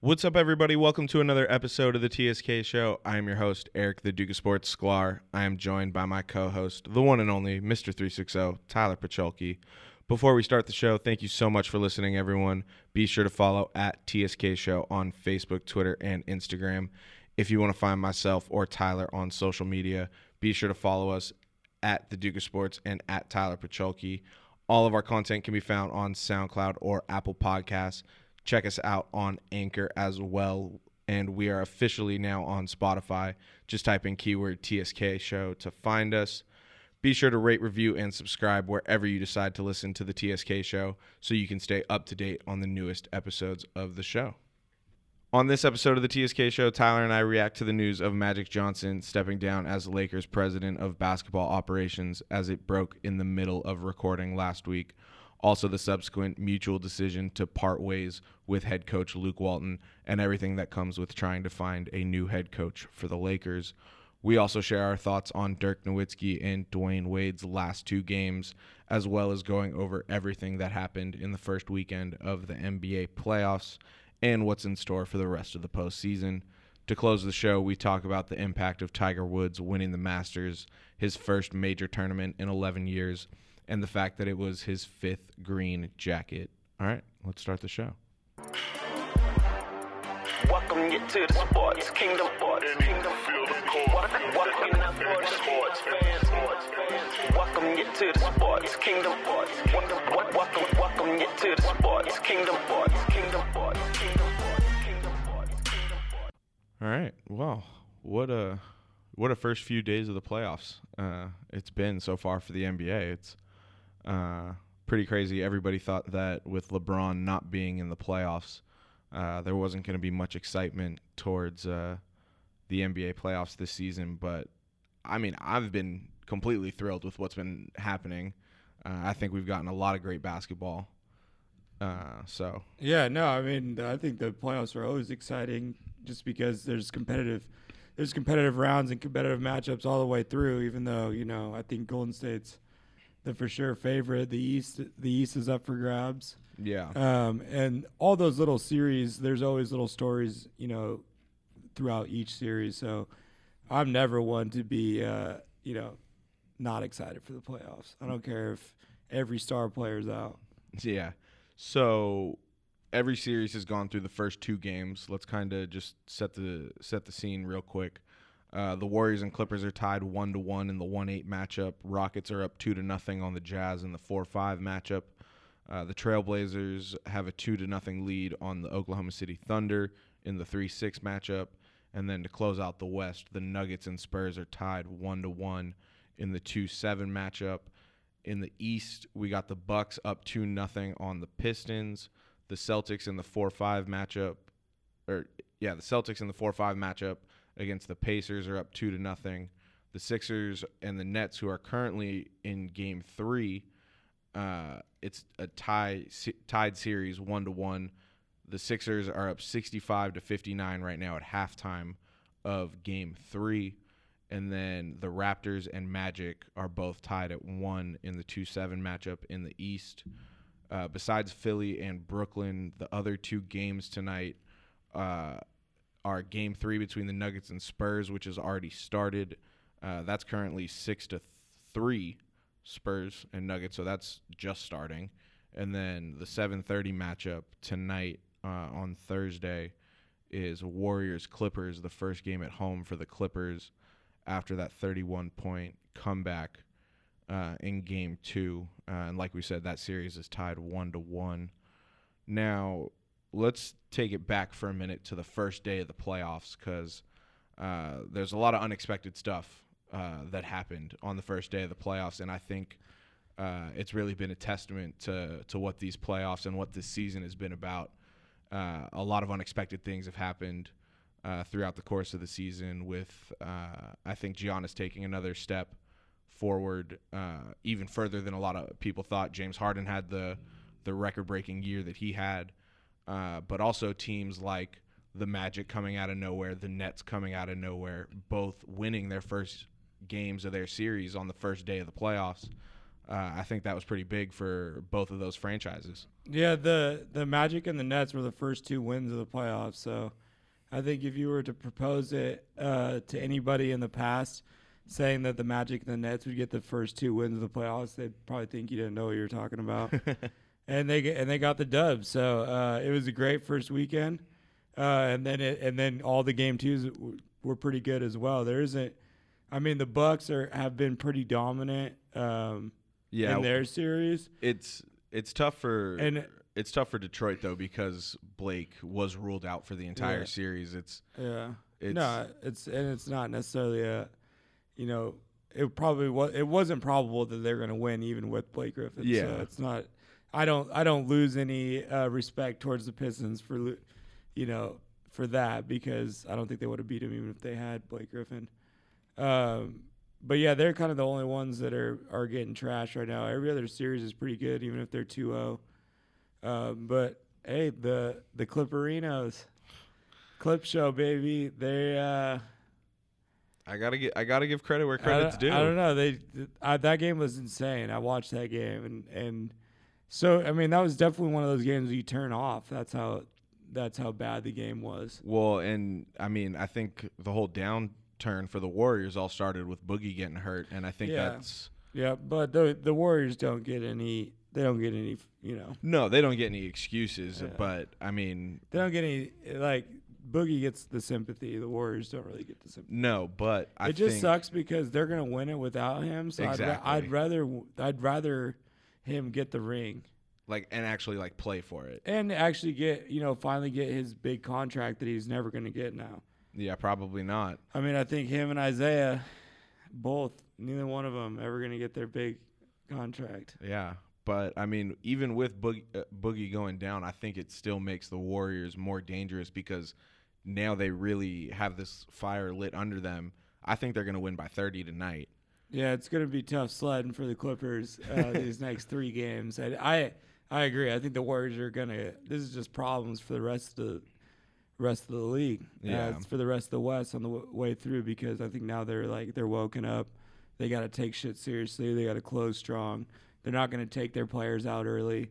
What's up, everybody? Welcome to another episode of the TSK Show. I am your host, Eric, the Duke of Sports Sklar. I am joined by my co host, the one and only Mr. 360, Tyler Pacholke. Before we start the show, thank you so much for listening, everyone. Be sure to follow at TSK Show on Facebook, Twitter, and Instagram. If you want to find myself or Tyler on social media, be sure to follow us at the Duke of Sports and at Tyler Pacholke. All of our content can be found on SoundCloud or Apple Podcasts. Check us out on Anchor as well. And we are officially now on Spotify. Just type in keyword TSK show to find us. Be sure to rate, review, and subscribe wherever you decide to listen to the TSK show so you can stay up to date on the newest episodes of the show. On this episode of the TSK show, Tyler and I react to the news of Magic Johnson stepping down as Lakers president of basketball operations as it broke in the middle of recording last week also the subsequent mutual decision to part ways with head coach Luke Walton and everything that comes with trying to find a new head coach for the Lakers. We also share our thoughts on Dirk Nowitzki and Dwyane Wade's last two games, as well as going over everything that happened in the first weekend of the NBA playoffs and what's in store for the rest of the postseason. To close the show, we talk about the impact of Tiger Woods winning the Masters, his first major tournament in 11 years, and the fact that it was his fifth green jacket. All right, let's start the show. Welcome you to the sports kingdom. Sports kingdom. Welcome, welcome the sports fans. Welcome you to the sports kingdom. Welcome, welcome, welcome you to the sports kingdom. Sports kingdom. Sports kingdom. Sports kingdom. Sports kingdom. All right. Well, what a what a first few days of the playoffs uh, it's been so far for the NBA. It's uh, pretty crazy. Everybody thought that with LeBron not being in the playoffs, uh, there wasn't going to be much excitement towards uh, the NBA playoffs this season. But I mean, I've been completely thrilled with what's been happening. Uh, I think we've gotten a lot of great basketball. Uh, so Yeah, no, I mean, I think the playoffs are always exciting just because there's competitive there's competitive rounds and competitive matchups all the way through even though, you know, I think Golden State's the for sure favorite. The East the East is up for grabs. yeah, Um, and all those little series, there's always little stories, you know, throughout each series. So I'm never one to be, uh, you know, not excited for the playoffs. I don't care if every star player's out. Yeah. So every series has gone through the first two games. Let's kind of just set the set the scene real quick. Uh, the Warriors and Clippers are tied one to one in the one eight matchup. Rockets are up two to nothing on the Jazz in the four five matchup. Uh, the Trailblazers have a two to nothing lead on the Oklahoma City Thunder in the three six matchup. And then to close out the West, the Nuggets and Spurs are tied one to one in the two seven matchup. In the East, we got the Bucks up two nothing on the Pistons. The Celtics in the four five matchup, or yeah, the Celtics in the four five matchup against the Pacers are up two to nothing. The Sixers and the Nets, who are currently in Game Three, uh, it's a tie tied series one to one. The Sixers are up sixty five to fifty nine right now at halftime of Game Three and then the Raptors and Magic are both tied at one in the two seven matchup in the East. Uh, besides Philly and Brooklyn, the other two games tonight uh, are Game Three between the Nuggets and Spurs, which has already started. Uh, that's currently six to three Spurs and Nuggets, so that's just starting. And then the seven thirty matchup tonight uh, on Thursday is Warriors Clippers, the first game at home for the Clippers after that 31 point comeback uh, in game two. Uh, and like we said, that series is tied one to one. Now, let's take it back for a minute to the first day of the playoffs because uh, there's a lot of unexpected stuff uh, that happened on the first day of the playoffs. And I think uh, it's really been a testament to, to what these playoffs and what this season has been about. Uh, a lot of unexpected things have happened uh, throughout the course of the season. With uh, I think Giannis taking another step forward, even further than a lot of people thought. James Harden had the the record breaking year that he had, uh, but also teams like the Magic coming out of nowhere, the Nets coming out of nowhere, both winning their first games of their series on the first day of the playoffs. Uh, I think that was pretty big for both of those franchises. Yeah, the the Magic and the Nets were the first two wins of the playoffs. So, I think if you were to propose it uh, to anybody in the past, saying that the Magic and the Nets would get the first two wins of the playoffs, they'd probably think you didn't know what you were talking about. and they and they got the dub. So uh, it was a great first weekend, uh, and then it, and then all the game twos w- were pretty good as well. There isn't, I mean, the Bucks are have been pretty dominant um, Yeah, in their series, it's it's tough for and it's tough for Detroit though because Blake was ruled out for the entire Yeah. series. It's yeah, it's no, it's and it's not necessarily a, you know, it probably was it wasn't probable that they're going to win even with Blake Griffin. Yeah. so it's not. I don't I don't lose any uh, respect towards the Pistons for, you know, for that because I don't think they would have beat him even if they had Blake Griffin. Um, but yeah, they're kind of the only ones that are are getting trashed right now. Every other series is pretty good, even if they're 2-0. Um, but hey, the the Clipperinos, Clip Show baby, they. Uh, I gotta get I gotta give credit where credit's don't, due. I don't know. They I, that game was insane. I watched that game and and so I mean that was definitely one of those games you turn off. That's how that's how bad the game was. Well, and I mean, I think the whole downturn for the Warriors all started with Boogie getting hurt, and I think Yeah. that's Yeah, but the the Warriors don't get any. They don't get any. You know, no, they don't get any excuses. Yeah. But I mean, they don't get any. Like Boogie gets the sympathy. The Warriors don't really get the sympathy. no, but I it just sucks because they're gonna win it without him. So I'd, ra- I'd rather I'd rather him get the ring like and actually like play for it. and actually get you know finally get his big contract that he's never gonna get now. Yeah, probably not. I mean, I think him and Isaiah, both, neither one of them ever going to get their big contract. Yeah, but I mean, even with Boogie, uh, Boogie going down, I think it still makes the Warriors more dangerous because now they really have this fire lit under them. I think they're going to win by 30 tonight. Yeah, it's going to be tough sledding for the Clippers uh, these next three games. I, I I agree. I think the Warriors are going to. This is just problems for the rest of the rest of the league. Uh, Yeah. it's for the rest of the West on the w- way through because I think now they're like they're woken up. They got to take shit seriously. They got to close strong. They're not going to take their players out early.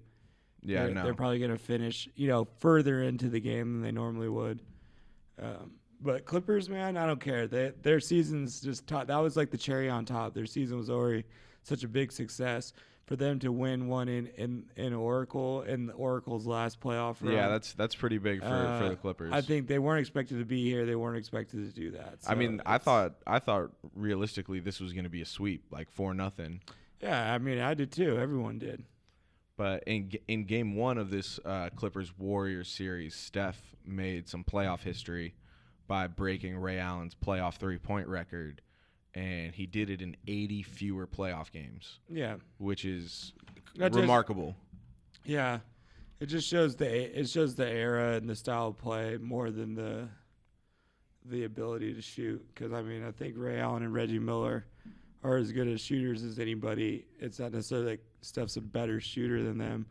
Yeah, they're, no. they're probably going to finish, you know, further into the game than they normally would. Um, but Clippers, man, I don't care. They, their season's just top. That was like the cherry on top. Their season was already such a big success for them to win one in in, in Oracle in Oracle's last playoff run. yeah, that's that's pretty big for, for Uh, the Clippers. I think they weren't expected to be here. They weren't expected to do that. I mean, I thought I thought realistically this was going to be a sweep, like four nothing. Yeah, I mean, I did too. Everyone did. But in in game one of this uh, Clippers Warriors series, Steph made some playoff history by breaking Ray Allen's playoff three point record, and he did it in 80 fewer playoff games, Yeah. which is That just- remarkable. Yeah, it just shows the it shows the era and the style of play more than the the ability to shoot. Because I mean, I think Ray Allen and Reggie Miller are as good as shooters as anybody. It's not necessarily like Steph's a better shooter than them,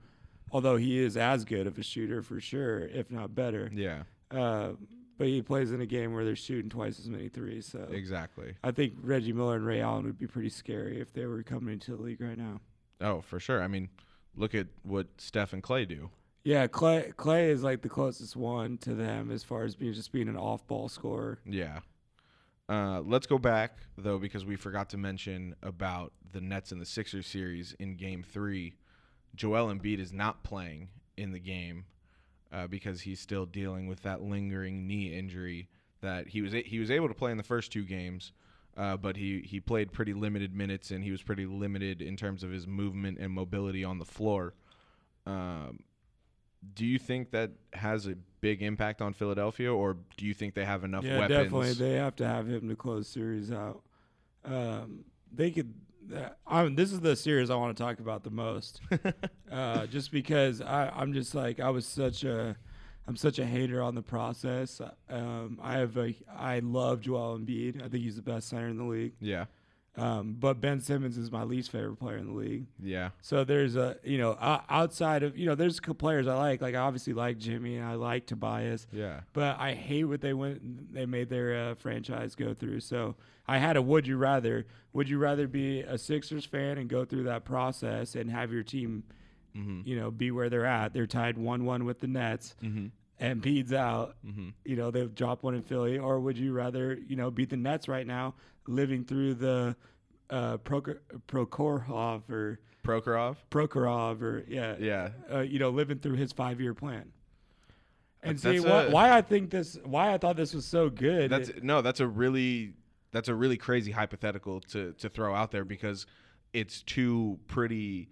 although he is as good of a shooter for sure, if not better. Yeah, Uh, but he plays in a game where they're shooting twice as many threes. So exactly. I think Reggie Miller and Ray Allen would be pretty scary if they were coming into the league right now. Oh, for sure. I mean, look at what Steph and Clay do. Yeah, Clay Clay is like the closest one to them as far as being just being an off ball scorer. Yeah. Uh, let's go back though because we forgot to mention about the Nets and the Sixers series in Game Three. Joel Embiid is not playing in the game uh, because he's still dealing with that lingering knee injury that he was a- he was able to play in the first two games, uh, but he he played pretty limited minutes and he was pretty limited in terms of his movement and mobility on the floor. Um, do you think that has a big impact on Philadelphia, or do you think they have enough yeah, weapons? definitely. They have to have him to close series out. Um, they could. I'm, this is the series I want to talk about the most, uh, just because I, I'm just like I was such a, I'm such a hater on the process. Um, I have a, I love Joel Embiid. I think he's the best center in the league. yeah, Um, but Ben Simmons is my least favorite player in the league. Yeah. So there's a you know o- outside of you know there's a couple players I like like I obviously like Jimmy and I like Tobias. Yeah. But I hate what they went they made their uh, franchise go through. So I had a would you rather. Would you rather be a Sixers fan and go through that process and have your team, you know, be where they're at? They're tied one one with the Nets. Mm-hmm. And Embiid's out. Mm-hmm. You know they've dropped one in Philly, or would you rather you know beat the Nets right now, living through the uh, Prokor- Prokhorov or Prokhorov. Prokhorov or yeah, Yeah. uh, you know, living through his five year plan. And That's see why, a- why I think this, why I thought this was so good. That's no, that's a really that's a really crazy hypothetical to to throw out there because it's two pretty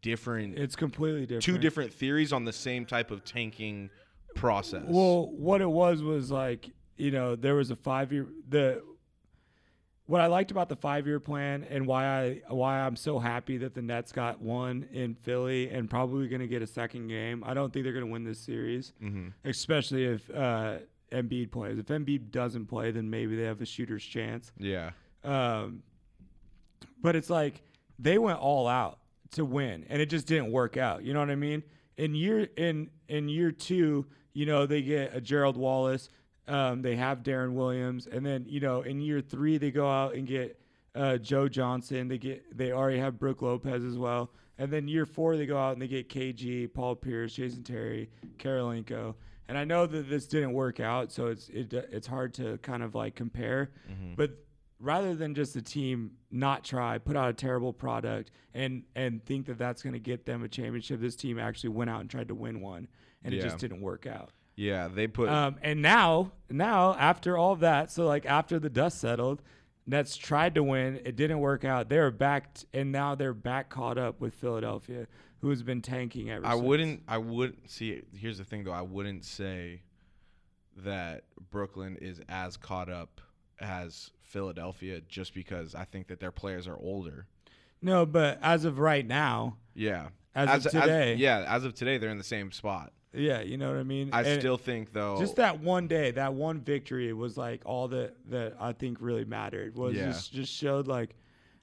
different it's completely different. two different theories on the same type of tanking process. Well, what it was was like you know there was a five year the. What I liked about the five year plan and why I why I'm so happy that the Nets got one in Philly and probably going to get a second game. I don't think they're going to win this series, Mhm. especially if uh, Embiid plays. If Embiid doesn't play, then maybe they have a shooter's chance. yeah. Um, but it's like they went all out to win, and it just didn't work out. You know what I mean? In year in in year two, you know they get a Gerald Wallace, um, they have Deron Williams, and then you know in year three they go out and get uh, Joe Johnson. They get they already have Brook Lopez as well, and then year four they go out and they get KG, Paul Pierce, Jason Terry, Kirilenko. And I know that this didn't work out, so it's it, it's hard to kind of like compare. But rather than just the team not try, put out a terrible product, and and think that that's going to get them a championship, this team actually went out and tried to win one, and it Yeah. just didn't work out. Yeah, they put Um, and now, now after all that, so like after the dust settled, Nets tried to win, it didn't work out. They were back, and now they're back caught up with Philadelphia, who has been tanking ever I since. wouldn't. I wouldn't see. Here's the thing, though. I wouldn't say that Brooklyn is as caught up as Philadelphia, just because I think that their players are older. No, but as of right now, Yeah. As of today. yeah, as of today, they're in the same spot. Yeah, you know what I mean. I And- still think though. just that one day, that one victory was like all that that I think really mattered. Was Yeah. just just showed like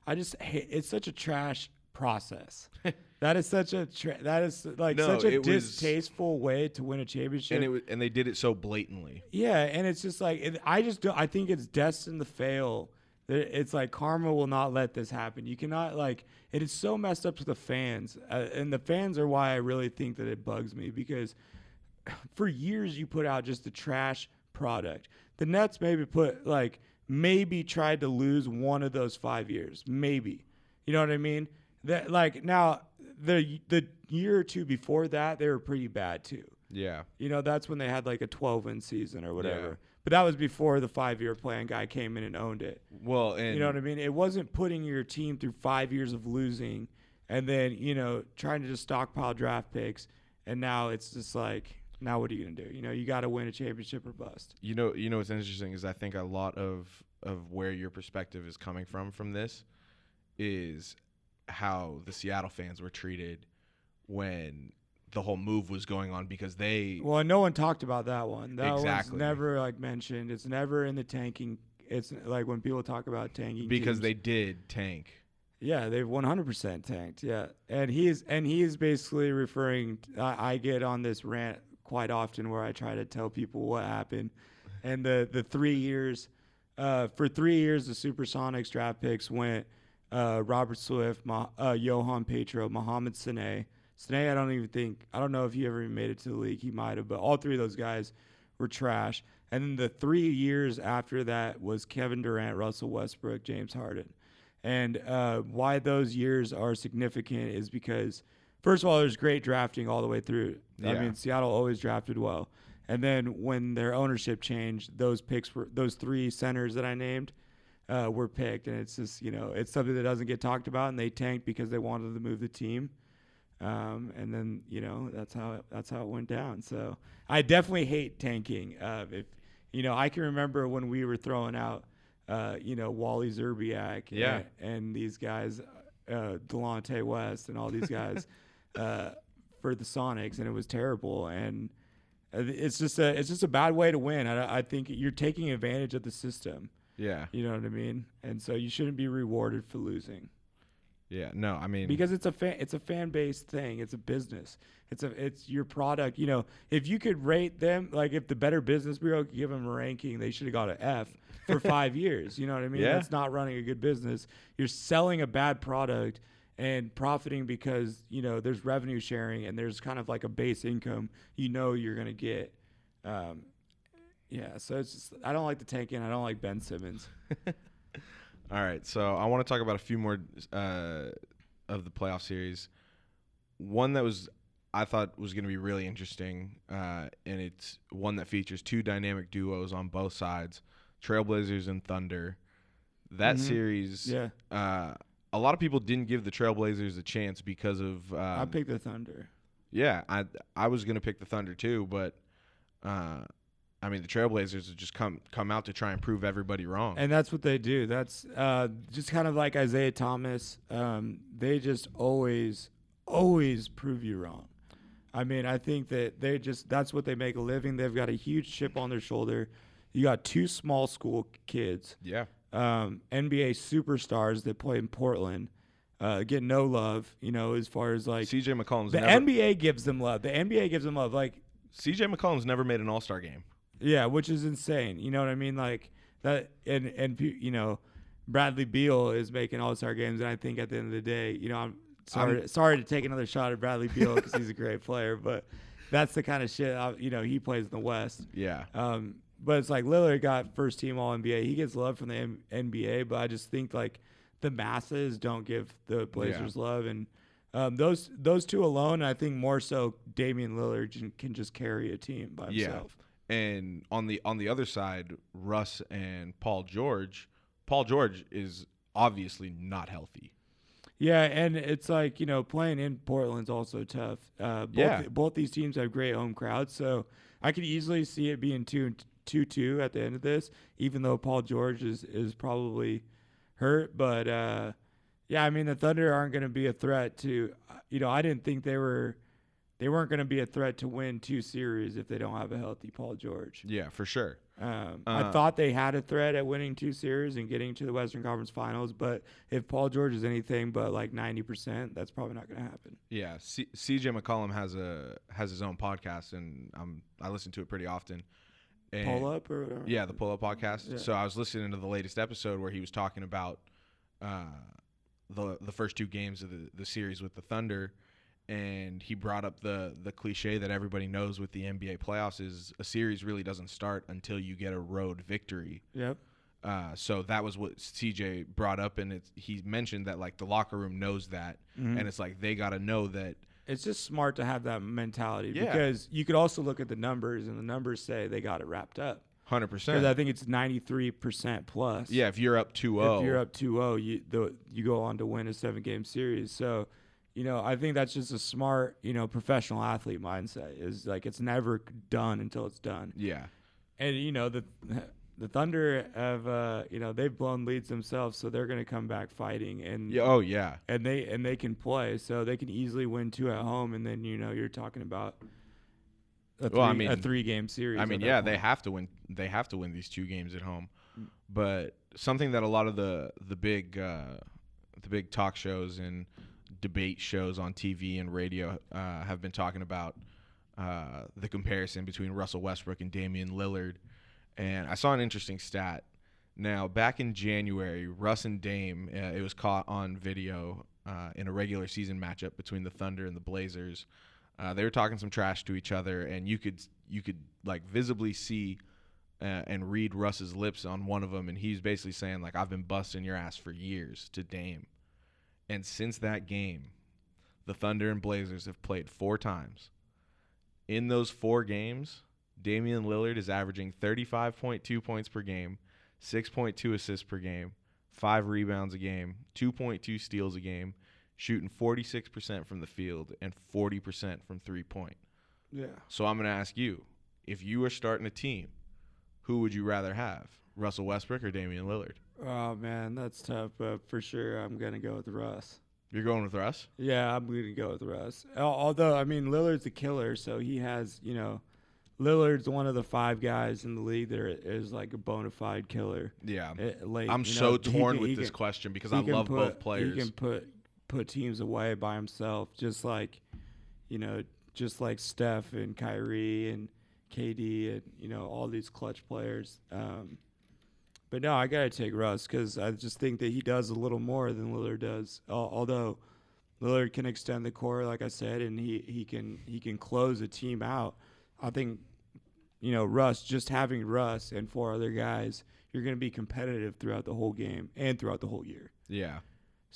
I just hate it's such a trash process. that is such a tra- that is like No, such a it was- distasteful way to win a championship. and it was, and they did it so blatantly. yeah, and it's just like it, I just don't, I think it's destined to fail. It's like karma will not let this happen. You cannot like it is so messed up to the fans, uh, and the fans are why I really think that it bugs me because for years you put out just a trash product. The Nets maybe put like maybe tried to lose one of those five years, maybe. You know what I mean? That like now the the year or two before that they were pretty bad too. Yeah. You know that's when they had like a 12 win season or whatever. Yeah. But that was before the five year plan guy came in and owned it. Well, and You know what I mean? It wasn't putting your team through five years of losing and then, you know, trying to just stockpile draft picks. And now it's just like, now what are you going to do? You know, you got to win a championship or bust. you know, you know what's interesting is I think a lot of of where your perspective is coming from from this is how the Seattle fans were treated when the whole move was going on because they Well, no one talked about that one. That Exactly. one's never like mentioned. It's never in the tanking. It's like when people talk about tanking because teams. they did tank. Yeah, they've 100% tanked. Yeah, and he is, and he is basically referring. I, I get on this rant quite often where I try to tell people what happened, and the the three years, uh, for three years the Supersonics draft picks went uh, Robert Swift, Ma, uh, Johan Petro, Mohamed Sene. Sene, I don't even think I don't know if he ever even made it to the league. He might have, but all three of those guys were trash. And then the three years after that was Kevin Durant, Russell Westbrook, James Harden. And uh, why those years are significant is because, first of all, there's great drafting all the way through. I mean, Seattle always drafted well. And then when their ownership changed, those picks were those three centers that I named uh, were picked, and it's just you know it's something that doesn't get talked about. And they tanked because they wanted to move the team. Um, and then you know that's how it, that's how it went down. So I definitely hate tanking. Uh, if you know, I can remember when we were throwing out, uh, you know, Wally Szczerbiak, Yeah. and, and these guys, uh, Delonte West, and all these guys uh, for the Sonics, and it was terrible. And uh, it's just a it's just a bad way to win. I, I think you're taking advantage of the system. Yeah. You know what I mean? And so you shouldn't be rewarded for losing Yeah. No, I mean because it's a fan it's a fan based thing. It's a business. It's a it's your product. You know, if you could rate them like if the Better Business Bureau could give them a ranking, they should have got an F for five years. You know what I mean? Yeah. That's not running a good business. You're selling a bad product and profiting because you know there's revenue sharing and there's kind of like a base income you know you're gonna get. Um, yeah, so it's just I don't like the tanking. I don't like Ben Simmons. All right, so I want to talk about a few more uh, of the playoff series. One that was I thought was going to be really interesting, uh, and it's one that features two dynamic duos on both sides, Trailblazers and Thunder. That Mhm. series, Yeah, uh, a lot of people didn't give the Trailblazers a chance because of um, I picked the Thunder. yeah, I I was gonna pick the Thunder too, but uh, I mean the Trailblazers have just come come out to try and prove everybody wrong. And that's what they do. That's uh, just kind of like Isaiah Thomas. Um, they just always, always prove you wrong. I mean, I think that they just that's what they make a living. They've got a huge chip on their shoulder. You got two small school kids, yeah, um, NBA superstars that play in Portland, uh, get no love. You know, as far as like CJ McCollum's the never, NBA gives them love. The NBA gives them love. Like CJ McCollum's never made an All Star game. Yeah, which is insane. You know what I mean? Like that, and and you know, Bradley Beal is making All Star games, and I think at the end of the day, you know, I'm sorry sorry to take another shot at Bradley Beal because he's a great player, but that's the kind of shit I, you know he plays in the West. Yeah, Um, but it's like Lillard got first team All NBA. He gets love from the M- NBA, but I just think like the masses don't give the Blazers love, and um, those those two alone, I think more so Damian Lillard can, can just carry a team by himself. Yeah. And on the on the other side, Russ and Paul George. Paul George is obviously not healthy. Yeah, and it's like you know playing in Portland's also tough. Uh, both, Yeah. both these teams have great home crowds, so I could easily see it being two two two at the end of this, even though Paul George is is probably hurt. But uh, yeah, I mean the Thunder aren't going to be a threat to. You know, I didn't think they were. They weren't going to be a threat to win two series if they don't have a healthy Paul George. Yeah, for sure. Um, Uh, I thought they had a threat at winning two series and getting to the Western Conference Finals, but if Paul George is anything but like ninety percent, that's probably not going to happen. Yeah, C- CJ McCollum has a has his own podcast, and um, I listen to it pretty often. And Pull up or whatever? Yeah, the Pull Up podcast. Yeah. So I was listening to the latest episode where he was talking about uh, the the first two games of the, the series with the Thunder, and he brought up the the cliche that everybody knows with the NBA playoffs is a series really doesn't start until you get a road victory. Yep. Uh, so that was what CJ brought up, and it's, he mentioned that like the locker room knows that, Mm-hmm. and it's like they got to know that. It's just smart to have that mentality Yeah. because you could also look at the numbers and the numbers say they got it wrapped up. Hundred Because percent. I think it's ninety three percent plus. Yeah, if you're up 2-0, If you're up 2-0, you the, you go on to win a seven game series. So, you know, I think that's just a smart, you know, professional athlete mindset. Is like it's never done until it's done. yeah, and you know the the Thunder have uh, you know they've blown leads themselves, so they're going to come back fighting and yeah, oh yeah, and they and they can play, so they can easily win two at home, and then you know you're talking about a three, Well, I mean- a three game series. I mean, yeah, they have to win. They have to win these two games at home. Mm. But something that a lot of the the big uh, the big talk shows and debate shows on TV and radio uh, have been talking about uh, the comparison between Russell Westbrook and Damian Lillard. And I saw an interesting stat. Now, back in January, Russ and Dame, uh, it was caught on video uh, in a regular season matchup between the Thunder and the Blazers. Uh, they were talking some trash to each other, and you could you could like visibly see uh, and read Russ's lips on one of them, and he's basically saying like, "I've been busting your ass for years" to Dame. And since that game, the Thunder and Blazers have played four times. In those four games, Damian Lillard is averaging 35.2 points per game, 6.2 assists per game, five rebounds a game, 2.2 steals a game, shooting 46% from the field and 40% from three point. yeah. So I'm going to ask you if you were starting a team, who would you rather have? Russell Westbrook or Damian Lillard? Oh man, that's tough, but for sure I'm gonna go with Russ. You're going with Russ? Yeah, I'm gonna go with Russ. Although I mean Lillard's a killer, so he has you know Lillard's one of the five guys in the league that are, is like a bona fide killer. Yeah. uh, late, I'm so know, torn can- with this can- question because I love put- both players. He can put put teams away by himself, just like you know, just like Steph and Kyrie and KD and you know all these clutch players. Um, but no, I gotta take Russ because I just think that he does a little more than Lillard does. Al- although Lillard can extend the core, like I said, and he, he can he can close a team out. I think you know Russ just having Russ and four other guys, you're going to be competitive throughout the whole game and throughout the whole year. yeah.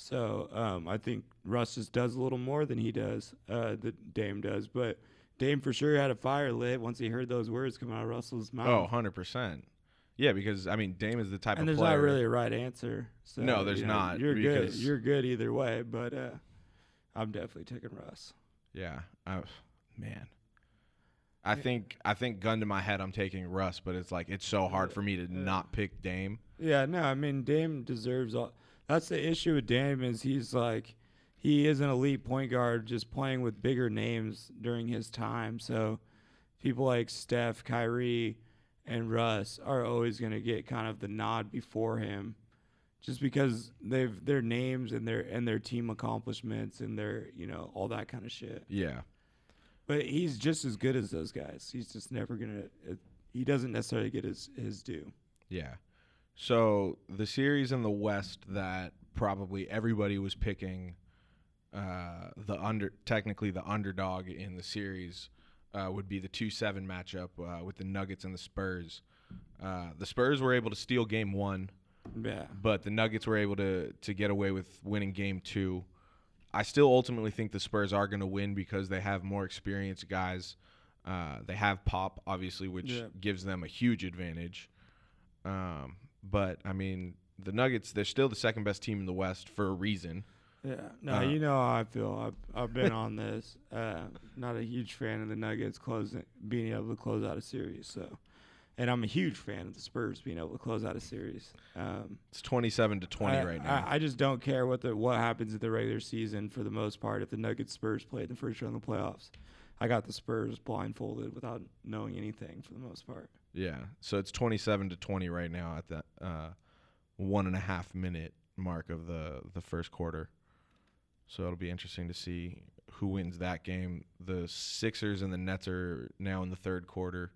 So um, I think Russ just does a little more than he does, uh, that Dame does. But Dame for sure had a fire lit once he heard those words come out of Russell's mouth. Oh, 100%. Yeah, because I mean, Dame is the type and of there's player. not really a right answer. So, No, there's you know, not, You're good. because- You're good either way. But uh, I'm definitely taking Russ. Yeah. I, man. I think I think gun to my head I'm taking Russ, but it's like it's so hard for me to not pick Dame. Yeah, no, I mean Dame deserves all. That's the issue with Dame is he's like he is an elite point guard, just playing with bigger names during his time. So people like Steph, Kyrie, and Russ are always going to get kind of the nod before him, just because they've their names and their and their team accomplishments and their you know all that kind of shit. Yeah. But he's just as good as those guys. He's just never gonna. He doesn't necessarily get his his due. Yeah. So the series in the West that probably everybody was picking uh, the under technically the underdog in the series uh, would be the two seven matchup uh, with the Nuggets and the Spurs. Uh, the Spurs were able to steal game one, Yeah. but the Nuggets were able to to get away with winning game two. I still ultimately think the Spurs are going to win because they have more experienced guys. Uh, they have Pop, obviously, which Yeah. gives them a huge advantage. Um, but I mean, the Nuggets, they're still the second best team in the West for a reason. Yeah, no, Uh, you know how I feel. I've I've been on this. Uh, not a huge fan of the Nuggets closing, being able to close out a series. So, and I'm a huge fan of the Spurs being able to close out a series. Um, It's twenty-seven to twenty I, right now. I, I just don't care what the what happens in the regular season for the most part. If the Nuggets Spurs play in the first round of the playoffs, I got the Spurs blindfolded without knowing anything for the most part. yeah, so it's twenty-seven to twenty right now at that uh, one and a half minute mark of the the first quarter. So it'll be interesting to see who wins that game. The Sixers and the Nets are now in the third quarter.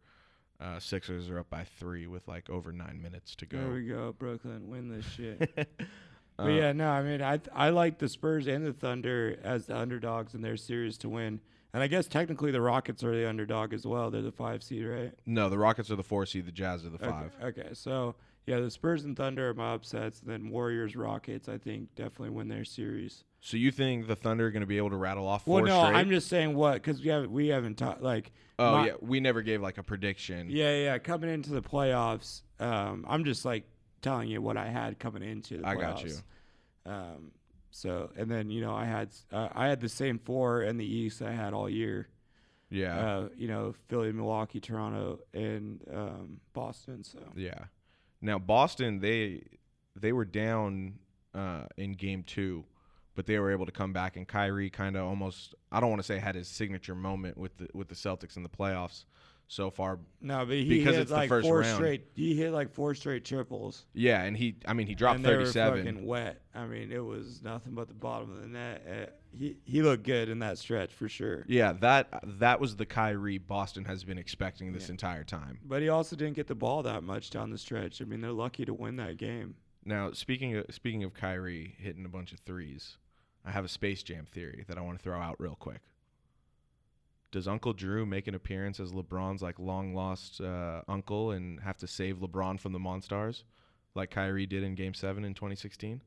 Uh, Sixers are up by three with like over nine minutes to go. There we go, Brooklyn, win this shit. Uh, But yeah, no, I mean, I I like the Spurs and the Thunder as the underdogs in their series to win, and I guess technically the Rockets are the underdog as well. They're the five seed, right? No, the Rockets are the four seed. The Jazz are the Okay, five. Okay, so yeah, the Spurs and Thunder are my upsets. And then Warriors, Rockets, I think definitely win their series. So you think the Thunder are going to be able to rattle off four Well, no, straight? I'm just saying what because we haven't we haven't talked like. oh my- yeah, we never gave like a prediction. Yeah, yeah. Coming into the playoffs, um, I'm just like telling you what I had coming into the playoffs. I got you. Um, so and then you know I had uh, I had the same four in the East I had all year. Yeah, Uh, you know Philly, Milwaukee, Toronto, and um, Boston. So yeah. Now Boston, they they were down uh, in game two, but they were able to come back. And Kyrie kind of almost I don't want to say had his signature moment with the with the Celtics in the playoffs so far. no, but he Because hit it's the like first four round. straight. He hit like four straight triples. Yeah, and he I mean he dropped and they were 37. fucking wet. I mean, it was nothing but the bottom of the net. Uh, he he looked good in that stretch for sure. Yeah, that that was the Kyrie Boston has been expecting this Yeah. entire time. But he also didn't get the ball that much down the stretch. I mean, they're lucky to win that game. Now, speaking of speaking of Kyrie hitting a bunch of threes, I have a Space Jam theory that I want to throw out real quick. Does Uncle Drew make an appearance as LeBron's like long lost uh, uncle and have to save LeBron from the Monstars, like Kyrie did in Game Seven in 2016?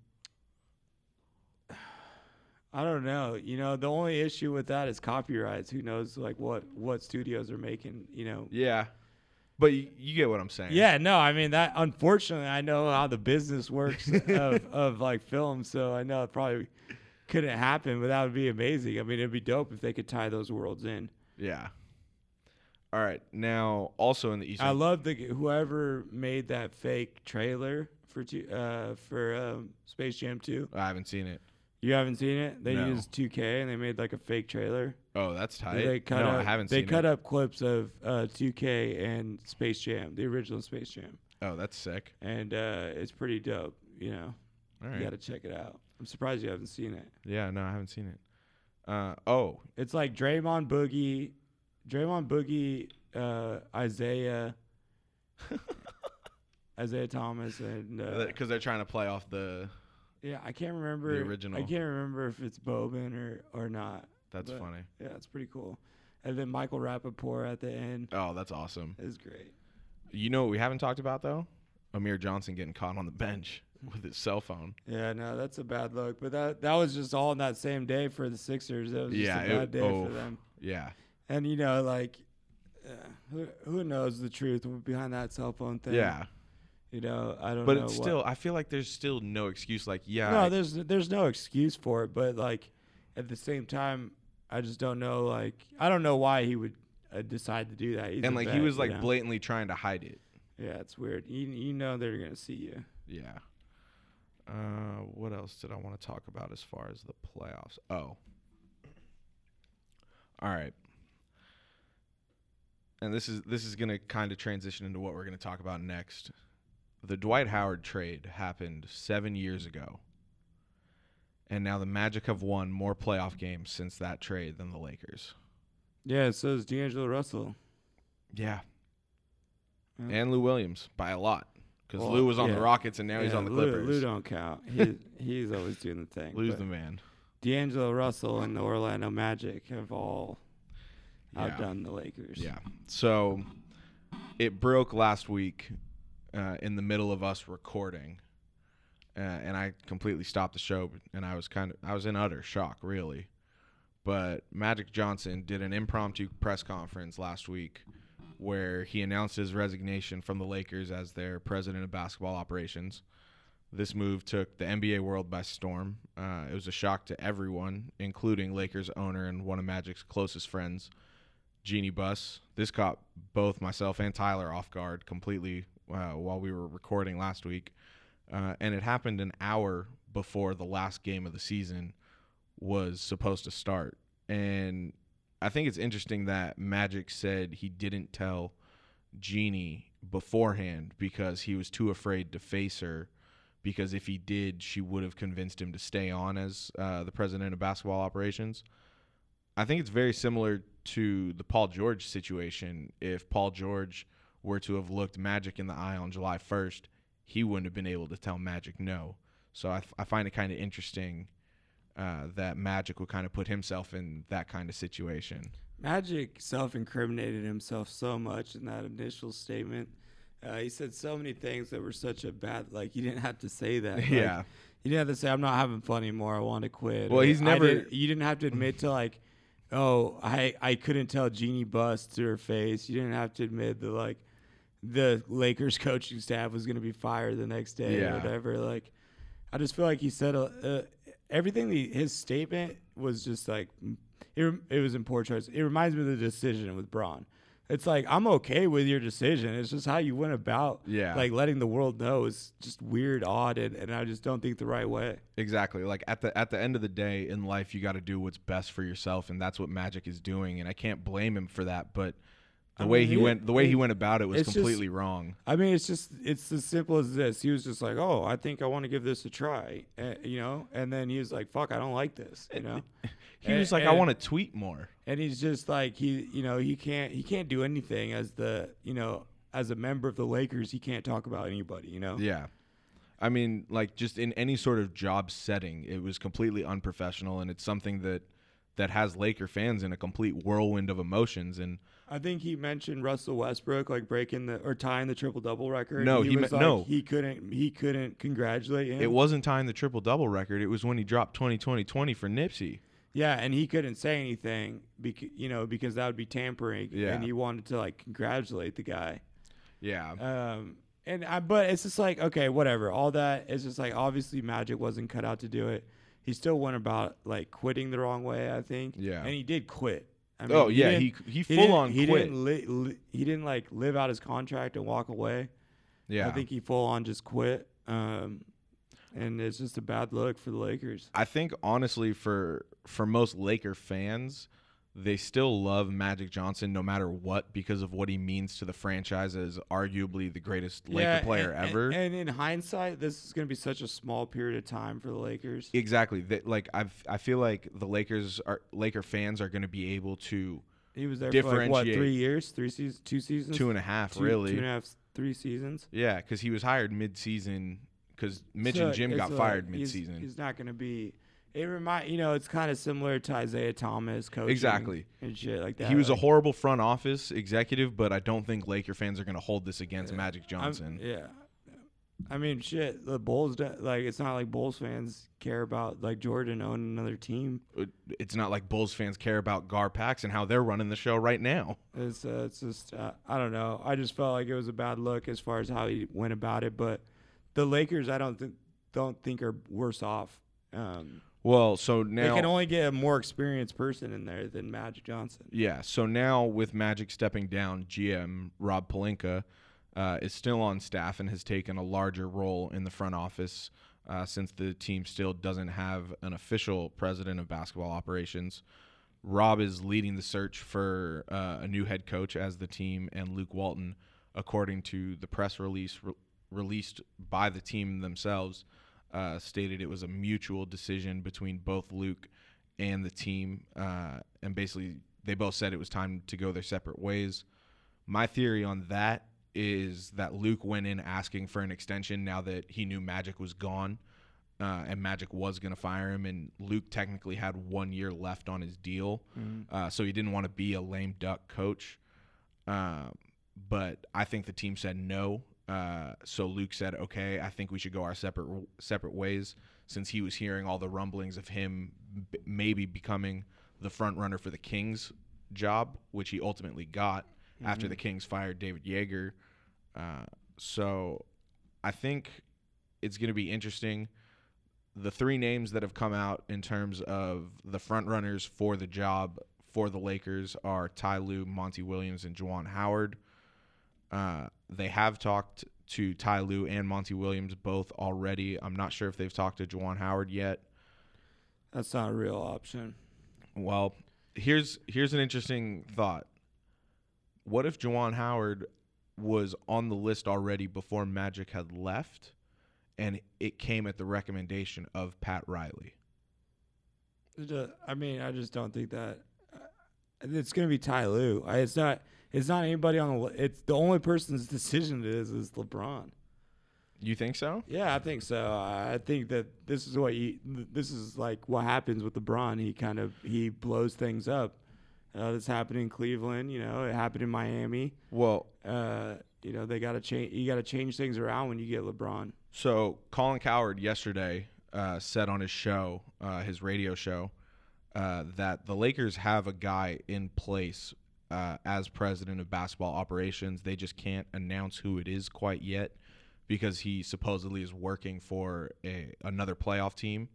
I don't know. You know, the only issue with that is copyrights. Who knows, like what what studios are making? You know. Yeah, but you, you get what I'm saying. Yeah, no, I mean that. Unfortunately, I know how the business works of, of like film, so I know it probably couldn't happen, but that would be amazing. I mean, it'd be dope if they could tie those worlds in. Yeah. All right. Now, also in the Eastern, I love the whoever made that fake trailer for two, uh for um, Space Jam 2. I haven't seen it. You haven't seen it? They No. used 2K and they made like a fake trailer. Oh, that's tight. They cut no, up, I haven't seen it. They cut it. up clips of uh, 2K and Space Jam, the original Space Jam, Oh, that's sick. and uh, it's pretty dope. You know, All you got to check it out. I'm surprised you haven't seen it. Yeah, no, I haven't seen it. Uh, oh, It's like Draymond Boogie, Draymond Boogie, uh, Isaiah, Isaiah Thomas, and uh, because they're trying to play off the. yeah, I can't remember The original. I can't remember if it's Boban or or not. That's But- funny. Yeah, it's pretty cool. And then Michael Rappaport at the end Oh, that's awesome. is great. You know what we haven't talked about though? Amir Johnson getting caught on the bench with his cell phone. Yeah, no, that's a bad look. But that that was just all in that same day for the Sixers. It was just Yeah, a it- bad day oh. for them. Yeah, And you know, like, uh, who who knows the truth behind that cell phone thing? yeah. You know, I don't But know. it's what- still, I feel like there's still no excuse. Like, yeah, no, I- there's there's no excuse for it. But like, at the same time, I just don't know. Like, I don't know why he would uh, decide to do that. And a like he was like know? blatantly trying to hide it. Yeah, it's weird. You you know they're gonna see you. Yeah. Uh, what else did I want to talk about as far as the playoffs? Oh. All right. And this is this is going to kind of transition into what we're going to talk about next. The Dwight Howard trade happened 7 years ago. And now the Magic have won more playoff games since that trade than the Lakers. Yeah, so is D'Angelo Russell. Yeah. Yeah. And Lou Williams by a lot cuz Well, Lou was on yeah. the Rockets and now he's on the Clippers. Lou, don't count. He, he's always doing the thing. Lou's the man. D'Angelo Russell and the Orlando Magic have all Yeah. outdone the Lakers. Yeah. So it broke last week uh, in the middle of us recording, uh, and I completely stopped the show, and I was kind of I was in utter shock, really. But Magic Johnson did an impromptu press conference last week where he announced his resignation from the Lakers as their president of basketball operations. This move took the NBA world by storm. Uh, it was a shock to everyone, including Lakers owner and one of Magic's closest friends, Jeanie Buss. This caught both myself and Tyler off guard completely uh, while we were recording last week. Uh, and it happened an hour before the last game of the season was supposed to start. And I think it's interesting that Magic said he didn't tell Jeanie beforehand because he was too afraid to face her. Because if he did, she would have convinced him to stay on as uh, the president of basketball operations. I think it's very similar to the Paul George situation. If Paul George were to have looked Magic in the eye on July 1st, he wouldn't have been able to tell Magic no. So I, I find it kind of interesting uh, that Magic would kind of put himself in that kind of situation. Magic self-incriminated himself so much in that initial statement. Uh, he said so many things that were such a bad. Like he didn't have to say that. Like, Yeah. he didn't have to say, "I'm not having fun anymore. I want to quit." Well, Or, he's never- didn't-" you didn't have to admit to like, "Oh, I I couldn't tell Jeanie Buss to her face." You didn't have to admit that like the Lakers coaching staff was going to be fired the next day Yeah. or whatever. Like, I just feel like he said uh, everything. The, his statement was just like it, it was in poor choice. It reminds me of the decision with Bron. It's like I'm okay with your decision. It's just how you went about, Yeah. like letting the world know is just weird, odd, and, and I just don't think the right way. Exactly. Like at the at the end of the day in life, you got to do what's best for yourself, and that's what Magic is doing. And I can't blame him for that. But the I way mean, he it- went, the way he went about it was it's just- completely wrong. I mean, it's just it's as simple as this. He was just like, "Oh, I think I want to give this a try," uh, you know, and then he was like, "Fuck, I don't like this," you know. He was And- like, "I want to tweet more." and he's just like he you know he can't he can't do anything as the you know as a member of the Lakers he can't talk about anybody you know Yeah. I mean, like just in any sort of job setting, it was completely unprofessional, and it's something that that has Laker fans in a complete whirlwind of emotions. And I think he mentioned Russell Westbrook like breaking the or tying the triple double record No, he, he was me- like, no. he couldn't he couldn't congratulate him it wasn't tying the triple double record; it was when he dropped 20 20 20 for Nipsey. yeah and he couldn't say anything because you know because that would be tampering Yeah. and he wanted to like congratulate the guy Yeah. Um, and I, but it's just like okay, whatever. All that it's just like obviously Magic wasn't cut out to do it. He still went about like quitting the wrong way, I think. Yeah. and he did quit. I Oh, yeah, he- he didn't- full on he quit. Didn't li- li- he didn't like live out his contract and walk away. yeah. I think he full on just quit. Um, and it's just a bad look for the Lakers. I think honestly for for most Laker fans, they still love Magic Johnson no matter what because of what he means to the franchise as arguably the greatest Laker player and, ever. And, and in hindsight, this is going to be such a small period of time for the Lakers. exactly. That like I've I feel like the Lakers are Laker fans are going to be able to He was there for like, what three years, three seasons, two seasons, two and a half Two- really. two and a half, three seasons. Yeah, because he was hired mid-season because Mitch So and Jim got like, fired mid-season. He's, not going to be. It remind you know it's kind of similar to Isaiah Thomas coaching Exactly. and shit like that. he was a horrible front office executive, but I don't think Laker fans are going to hold this against Magic I'm- Johnson. yeah. I mean, shit. The Bulls, like, it's not like Bulls fans care about like Jordan owning another team. It's not like Bulls fans care about Gar Pax and how they're running the show right now. It's uh, it's just uh, I don't know. I just felt like it was a bad look as far as how he went about it. But the Lakers, I don't think don't think are worse off. Um, Well, so now they can only get a more experienced person in there than Magic Johnson. Yeah. So now with Magic stepping down, GM Rob Pelinka uh, is still on staff and has taken a larger role in the front office uh, since the team still doesn't have an official president of basketball operations. Rob is leading the search for uh, a new head coach as the team, and Luke Walton, according to the press release re- released by the team themselves, uh, stated it was a mutual decision between both Luke and the team, uh, and basically they both said it was time to go their separate ways. My theory on that is that Luke went in asking for an extension now that he knew Magic was gone, uh, and Magic was going to fire him, and Luke technically had one year left on his deal, uh, so he didn't want to be a lame duck coach. Um, but I think the team said no. Uh, so Luke said, "Okay, I think we should go our separate separate ways." Since he was hearing all the rumblings of him b- maybe becoming the front runner for the Kings job, which he ultimately got after the Kings fired David Joerger. Uh, so I think it's going to be interesting. The three names that have come out in terms of the front runners for the job for the Lakers are Ty Lue, Monty Williams, and Juwan Howard. Uh, they have talked to Ty Lue and Monty Williams both already. I'm not sure if they've talked to Juwan Howard yet. That's not a real option. Well, here's here's an interesting thought. What if Juwan Howard was on the list already before Magic had left, and it came at the recommendation of Pat Riley? I mean, I just don't think that uh, it's going to be Ty Lue. I, it's not. It's not anybody on the. It's the only person's decision it is is LeBron. You think so? Yeah, I think so. I think that this is what he. This is like what happens with LeBron. He kind of he blows things up. Uh, this happened in Cleveland. You know, it happened in Miami. Well, Uh, you know, they got to change. You got to change things around when you get LeBron. So Colin Cowherd yesterday uh, said on his show, uh, his radio show, uh, that the Lakers have a guy in place uh, as president of basketball operations. They just can't announce who it is quite yet because he supposedly is working for a, another playoff team.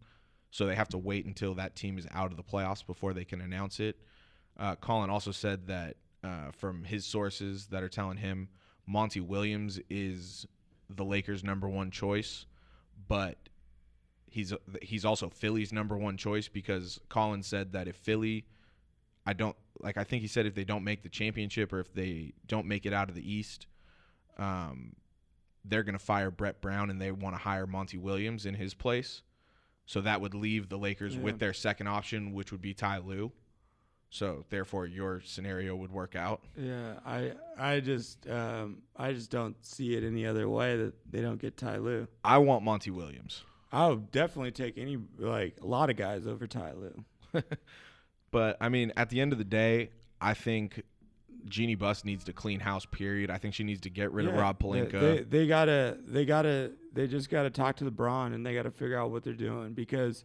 So they have to wait until that team is out of the playoffs before they can announce it. Uh, Colin also said that uh, from his sources that are telling him Monty Williams is the Lakers' number one choice, but he's he's also Philly's number one choice because Colin said that if Philly, I don't like. I think he said if they don't make the championship or if they don't make it out of the East, um, they're going to fire Brett Brown and they want to hire Monty Williams in his place. So that would leave the Lakers Yeah. with their second option, which would be Ty Lue. So therefore, your scenario would work out. Yeah, I I just um, I just don't see it any other way that they don't get Ty Lue. I want Monty Williams. I would definitely take any like a lot of guys over Ty Lue. But I mean, at the end of the day, I think Jeanie Buss needs to clean house. Period. I think she needs to get rid of Yeah, Rob they- Pelinka. They, they gotta they gotta they just gotta talk to the Bron and they gotta figure out what they're doing because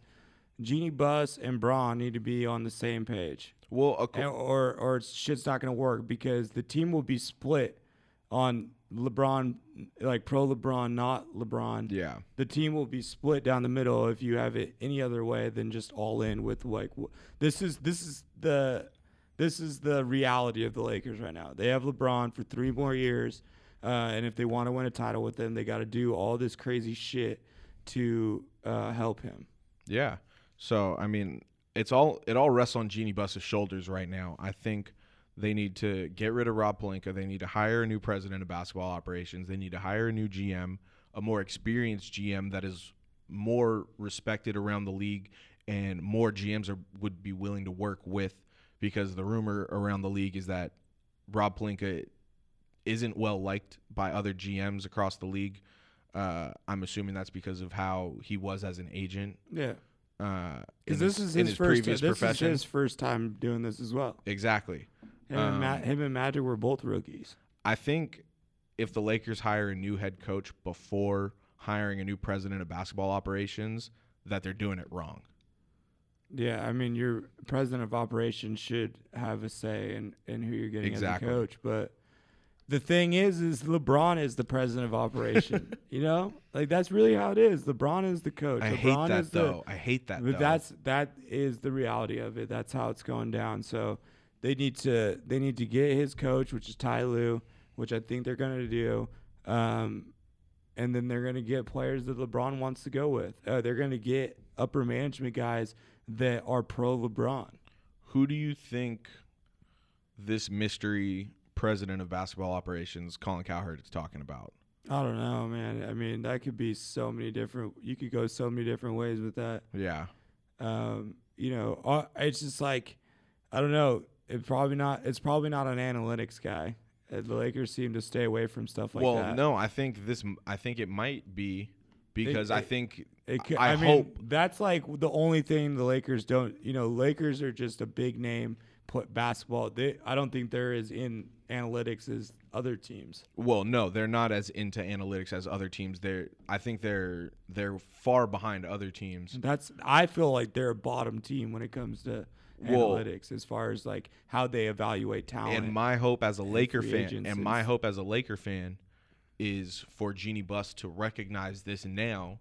Jeanie Buss and Bron need to be on the same page. well, of cour- And- or or shit's not gonna work because the team will be split on LeBron like pro LeBron, not LeBron. yeah, the team will be split down the middle if you have it any other way than just all in with like this is this is the this is the reality of the Lakers right now. They have LeBron for three more years, uh, and if they want to win a title with them, they got to do all this crazy shit to uh, help him. Yeah. So I mean, it's all it all rests on Jeanie Buss's shoulders right now. I think they need to get rid of Rob Pelinka. They need to hire a new president of basketball operations. They need to hire a new GM, a more experienced GM that is more respected around the league and more GMs are would be willing to work with because the rumor around the league is that Rob Pelinka isn't well liked by other GMs across the league. Uh, I'm assuming that's because of how he was as an agent. Yeah, Uh, because in this is in his, first. previous This profession. is his first time doing this as well. exactly. Him, and, Ma- Um, him and Magic were both rookies. I think if the Lakers hire a new head coach before hiring a new president of basketball operations, that they're doing it wrong. Yeah, I mean, your president of operations should have a say in, in who you're getting Exactly. as a coach. But the thing is, is LeBron is the president of operation. you know, like that's really how it is. LeBron is the coach. I LeBron hate that is the, though. I hate that. But though. that's that is the reality of it. That's how it's going down. So they need to they need to get his coach, which is Ty Lue, which I think they're going to do. Um, and then they're going to get players that LeBron wants to go with. Uh, they're going to get upper management guys that are pro LeBron. Who do you think this mystery president of basketball operations, Colin Cowherd, is talking about? I don't know, man. I mean, that could be so many different. You could go so many different ways with that. Yeah. um, you know, uh, it's just like I don't know. It probably not. It's probably not an analytics guy. Uh, The Lakers seem to stay away from stuff like well, that. Well, no, I think this. I think it might be because I think It could, I I, mean, hope- that's like the only thing the Lakers don't. You know, Lakers are just a big name put basketball. They, I don't think they're as in analytics as other teams. Well, no, they're not as into analytics as other teams. They're I think they're they're far behind other teams. That's I feel like they're a bottom team when it comes to Analytics as far as like how they evaluate talent. And my hope as a Laker fan agents and my hope as a Laker fan is for Jeanie Buss to recognize this now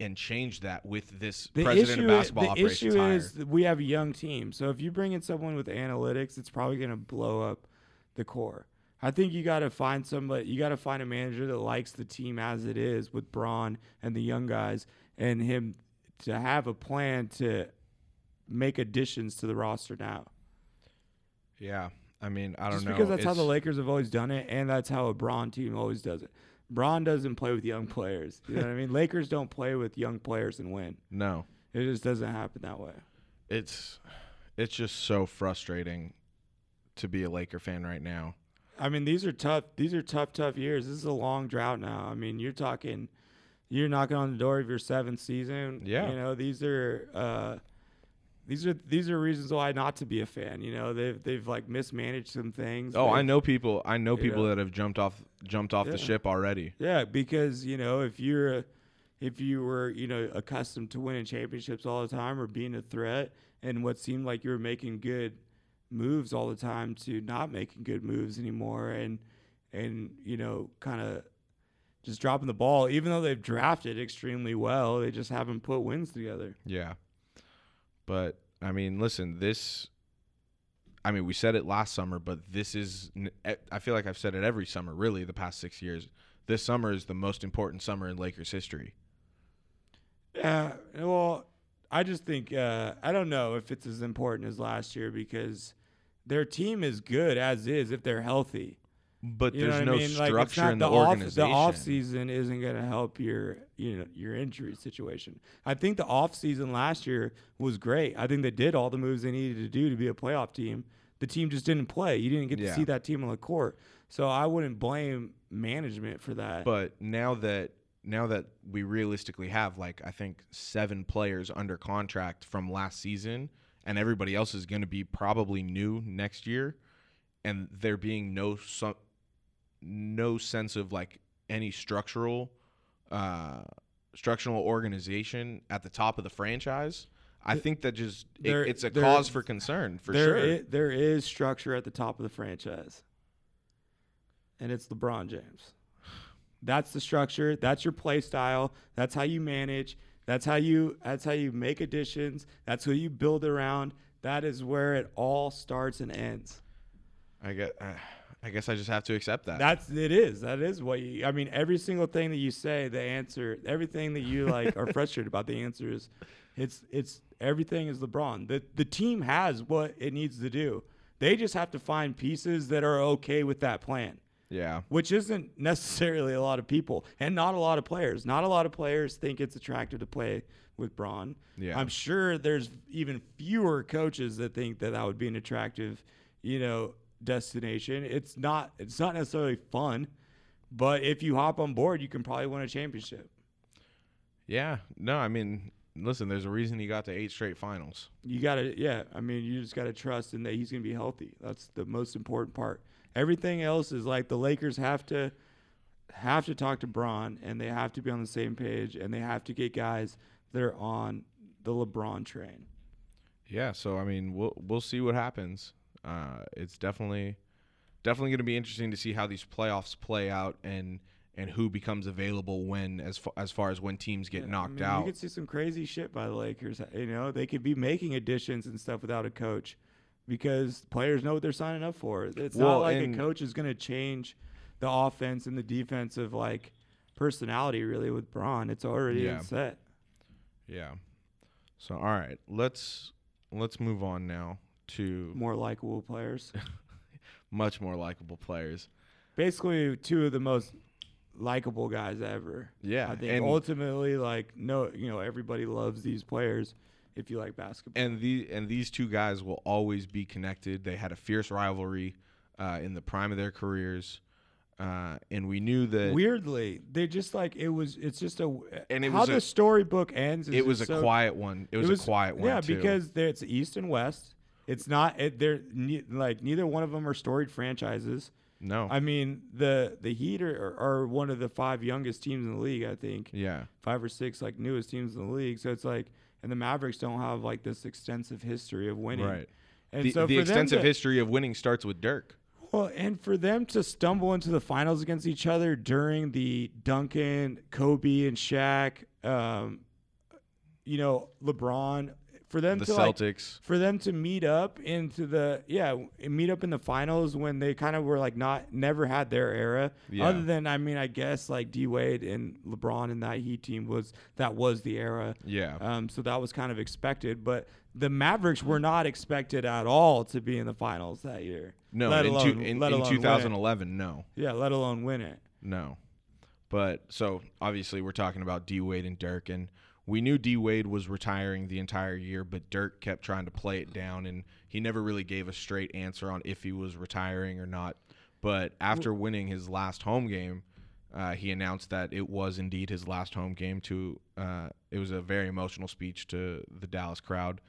and change that with this The president issue, of basketball the operations issue hire. is we have a young team. So if you bring in someone with analytics, it's probably going to blow up the core. I think you got to find somebody. You got to find a manager that likes the team as it is with Bron and the young guys, and him to have a plan to make additions to the roster now. yeah. I mean, I don't Just know. because that's how the Lakers have always done it, and that's how a Bron team always does it. Bron doesn't play with young players. You know what I mean? Lakers don't play with young players and win. No. It just doesn't happen that way. It's it's just so frustrating to be a Laker fan right now. I mean, these are tough. These are tough, tough years. This is a long drought now. I mean, you're talking, you're knocking on the door of your seventh season. Yeah. You know, these are, uh, these are these are reasons why not to be a fan. You know, they've they've like mismanaged some things. Oh, I know people. I know people Yeah. that have jumped off jumped off the ship already. Yeah, because you know, if you're, a, if you were, you know, accustomed to winning championships all the time or being a threat, and what seemed like you were making good moves all the time to not making good moves anymore, and and you know, kind of just dropping the ball, even though they've drafted extremely well, they just haven't put wins together. Yeah. But I mean, listen, this I mean, we said it last summer, but this is I feel like I've said it every summer really the past 6 years. This summer is the most important summer in Lakers history. Yeah, well, I just think uh, I don't know if it's as important as last year because their team is good as is if they're healthy. But You there's what I no mean? Structure not- in the, off, organization. The off season isn't going to help your you know your injury situation. I think the off season last year was great. I think they did all the moves they needed to do to be a playoff team. The team just didn't play. You didn't get to see that team on the court. So I wouldn't blame management for that. But now that now that we realistically have like I think seven players under contract from last season, and everybody else is going to be probably new next year, and there being no so, no sense of like any structural uh, structural organization at the top of the franchise. I think that just it- There- it's a there- cause for concern for There sure. i- there is structure at the top of the franchise, and it's LeBron James. That's the structure. That's your play style. That's how you manage. That's how you. That's how you make additions. That's who you build around. That is where it all starts and ends. I get. Uh, I guess I just have to accept that. That's it is. That is what you. I mean, every single thing that you say, the answer, everything that you like are frustrated about, the answer is, it's it's everything is LeBron. The the team has what it needs to do. They just have to find pieces that are okay with that plan, yeah. which isn't necessarily a lot of people and not a lot of players. Not a lot of players think it's attractive to play with Bron. Yeah. I'm sure there's even fewer coaches that think that that would be an attractive, you know, destination. It's not. It's not necessarily fun, but if you hop on board, you can probably win a championship. Yeah. No, I mean, listen, there's a reason he got to eight straight finals. You gotta, yeah. I mean, you just gotta trust in that he's gonna be healthy. That's the most important part. Everything else is like the Lakers have to have to talk to Bron, and they have to be on the same page, and they have to get guys that are on the LeBron train. Yeah, so I mean, we'll we'll see what happens. Uh, it's definitely definitely going to be interesting to see how these playoffs play out and and who becomes available when as far, as far as when teams get Yeah, I knocked mean, out. You could see some crazy shit by the Lakers. You know, they could be making additions and stuff without a coach because players know what they're signing up for. It's Well, not like a coach is going to change the offense and the defensive like personality really with Bron. It's already Yeah. set. yeah. So all right, let's let's move on now to More likable players. much more likable players. Basically, two of the most likable guys ever. Yeah, I think ultimately, like, no, you know, everybody loves these players if you like basketball. And the and these two guys will always be connected. They had a fierce rivalry uh, in the prime of their careers, uh, and we knew that Weirdly, they just like it was. It's just a And it was how was the a- storybook ends. Is it was a so- quiet one. It was, a quiet one. Yeah, too. because it's East and West. It's not. It, they're ne- like neither one of them are storied franchises. no, I mean, the the Heat are, are one of the five youngest teams in the league. I think yeah, five or six like newest teams in the league. So it's like, and the Mavericks don't have like this extensive history of winning. right. And the so the extensive to- history of winning starts with Dirk. Well, and for them to stumble into the finals against each other during the Duncan, Kobe, and Shaq, um, you know, LeBron, for them The to like, for them to meet up into the yeah meet up in the finals when they kind of were like not never had their era. Yeah. other than i mean i guess like d wade and lebron and that heat team was that was the era. Yeah, um, so that was kind of expected but the mavericks were not expected at all to be in the finals that year no, let in, alone, two, in, let in alone 2011, no, yeah let alone win it. No. But so obviously we're talking about D Wade and Dirk, and we knew D Wade was retiring the entire year, but Dirk kept trying to play it down, and he never really gave a straight answer on if he was retiring or not. But after winning his last home game, uh, he announced that it was indeed his last home game. To uh, it was a very emotional speech to the Dallas crowd.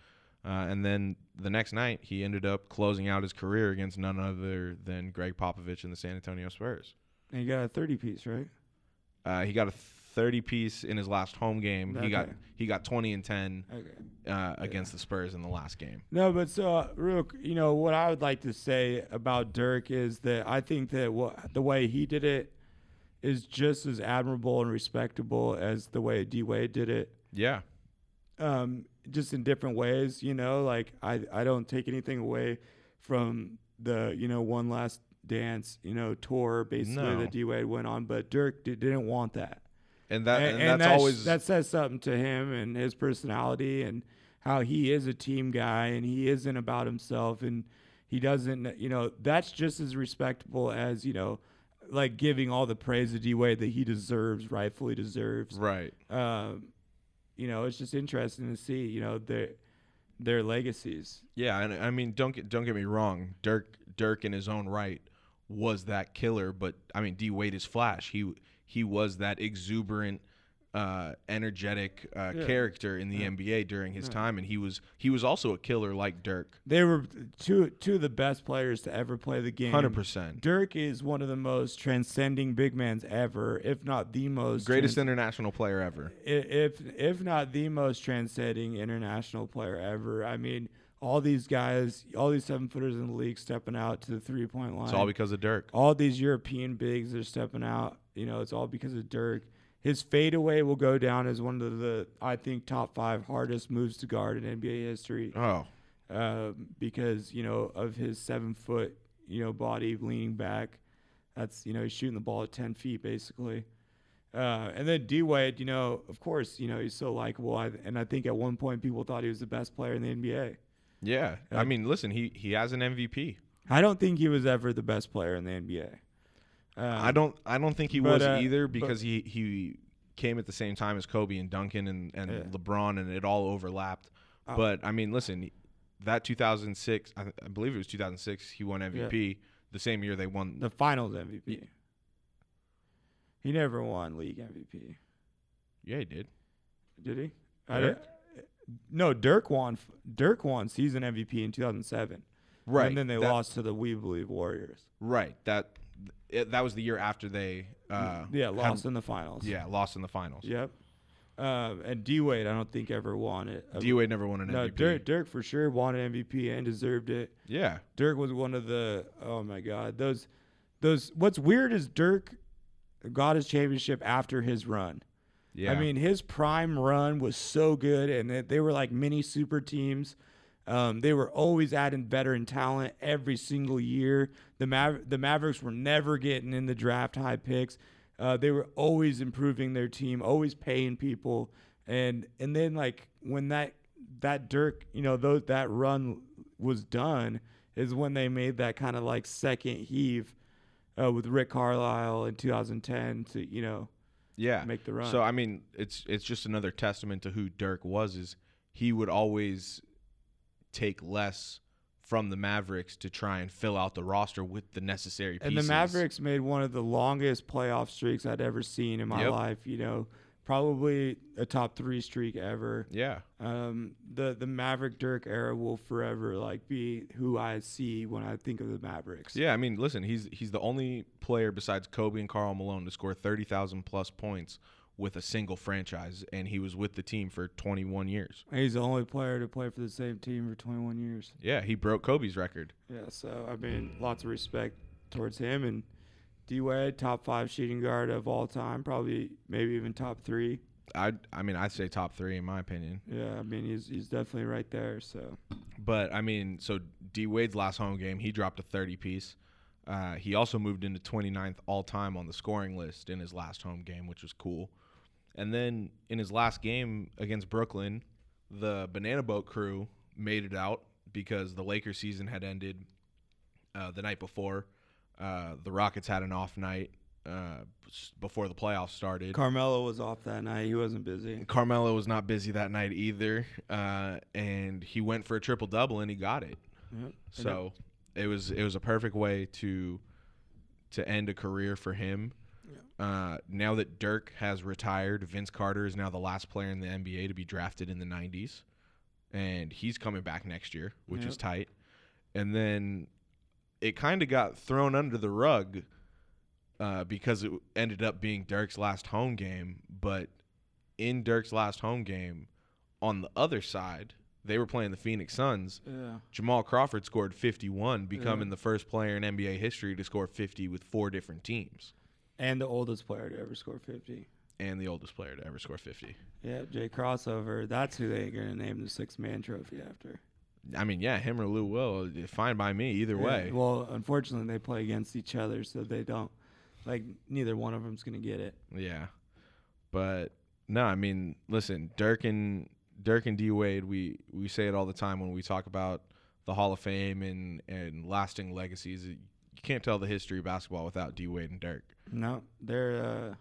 Uh, and then the next night, he ended up closing out his career against none other than Gregg Popovich and the San Antonio Spurs. and you got a 30 piece right Uh, he got a 30 piece in his last home game. He got he got 20 and 10 okay uh, against the Spurs in the last game. No, but so uh, real, you know what I would like to say about Dirk is that I think that what the way he did it is just as admirable and respectable as the way D Wade did it. Yeah, Um, just in different ways, you know. Like I, I don't take anything away from the you know one last dance, you know, tour basically No. that D Wade went on, but Dirk did, didn't want that and that and, and, that's that sh- always that says something to him and his personality and how he is a team guy and he isn't about himself and he doesn't you know that's just as respectable as you know like giving all the praise to D Wade that he deserves rightfully deserves right. um you know it's just interesting to see you know their their legacies Yeah, and I mean, don't get don't get me wrong. Dirk Dirk in his own right was that killer, but I mean, D Wade is Flash. He he was that exuberant, uh, energetic uh, Yeah. character in the NBA during his time, and he was he was also a killer like Dirk. they were two two of the best players to ever play the game Hundred percent, Dirk is one of the most transcending big mans ever, if not the most greatest trans- international player ever. if if not the most transcending international player ever. I mean, all these guys, all these seven footers in the league stepping out to the three point line. It's all because of Dirk. all these European bigs are stepping out. You know, it's all because of Dirk. His fadeaway will go down as one of the, I think, top five hardest moves to guard in NBA history Oh, um, because you know of his seven foot, you know, body leaning back. That's you know he's shooting the ball at ten feet basically. Uh, and then D Wade, you know, of course, you know he's so likable, I, and I think at one point people thought he was the best player in the NBA. Yeah, Uh, I mean, listen, he he has an MVP. I don't think he was ever the best player in the NBA. Um, I don't I don't think he but, was uh, either because he he came at the same time as Kobe and Duncan and and Yeah. LeBron and it all overlapped. Oh. But I mean, listen, that 2006, I, I believe it was 2006, he won MVP. The same year they won. the Finals MVP. He never won league MVP, yeah, he did. did he? Dirk? don't- no, Dirk won. Dirk won season MVP in 2007. Right. and then they that- lost to the We Believe Warriors. Right. That it, that was the year after they. Uh, yeah, had- lost in the finals. yeah, lost in the finals. Yep. Um, and D Wade, I don't think ever won it. Uh, D Wade never won an No, MVP. Dirk, Dirk for sure won an MVP and deserved it. Yeah. Dirk was one of the oh my god those those. What's weird is Dirk got his championship after his run. Yeah. I mean, his prime run was so good, and they, they were like mini super teams. Um, they were always adding veteran talent every single year. The Maver- the Mavericks were never getting in the draft high picks. Uh, they were always improving their team, always paying people, and and then like when that that Dirk, you know, those that run was done, is when they made that kind of like second heave uh, with Rick Carlisle in 2010 to you know yeah. make the run. So I mean, it's it's just another testament to who Dirk was. Is he would always take less from the Mavericks to try and fill out the roster with the necessary pieces. And the Mavericks made one of the longest playoff streaks I'd ever seen in my Yep. life. You know, probably a top three streak ever. Yeah. Um, the the Maverick Dirk era will forever like be who I see when I think of the Mavericks. Yeah, I mean, listen, he's he's the only player besides Kobe and Karl Malone to score thirty thousand plus points with a single franchise, and he was with the team for twenty one years. He's the only player to play for the same team for 21 years. Yeah, he broke Kobe's record. Yeah, so I mean, lots of respect towards him and D Wade, top five shooting guard of all time, probably maybe even top three. I I mean, I'd say top three in my opinion. Yeah, I mean he's he's definitely right there. So But I mean, so D Wade's last home game, he dropped a 30 piece. Uh, he also moved into 29th all time on the scoring list in his last home game, which was cool. And then in his last game against Brooklyn, the Banana Boat crew made it out because the Lakers season had ended uh, the night before. Uh, the Rockets had an off night uh, before the playoffs started. Carmelo was off that night. He wasn't busy. Carmelo was not busy that night either, uh, and he went for a triple double and he got it. Yep. So it was it was a perfect way to to end a career for him. Uh, now that Dirk has retired, Vince Carter is now the last player in the NBA to be drafted in the '90s, and he's coming back next year, which is tight. And then it kind of got thrown under the rug uh, because it ended up being Dirk's last home game. But in Dirk's last home game, on the other side, they were playing the Phoenix Suns. Yeah. Jamal Crawford scored 51, becoming the first player in NBA history to score 50 with four different teams, And the oldest player to ever score 50. and the oldest player to ever score 50. Yeah, Jay Crossover. That's who they're going to name the six man trophy after. I mean, yeah, him or Lou Will, fine by me either Yeah, way. Well, unfortunately, they play against each other, so they don't. Like, neither one of them's going to get it. Yeah, but no, I mean, listen, Dirk and Dirk and D Wade, we we say it all the time when we talk about the Hall of Fame and and lasting legacies. You can't tell the history of basketball without D Wade and Dirk. No, they're uh,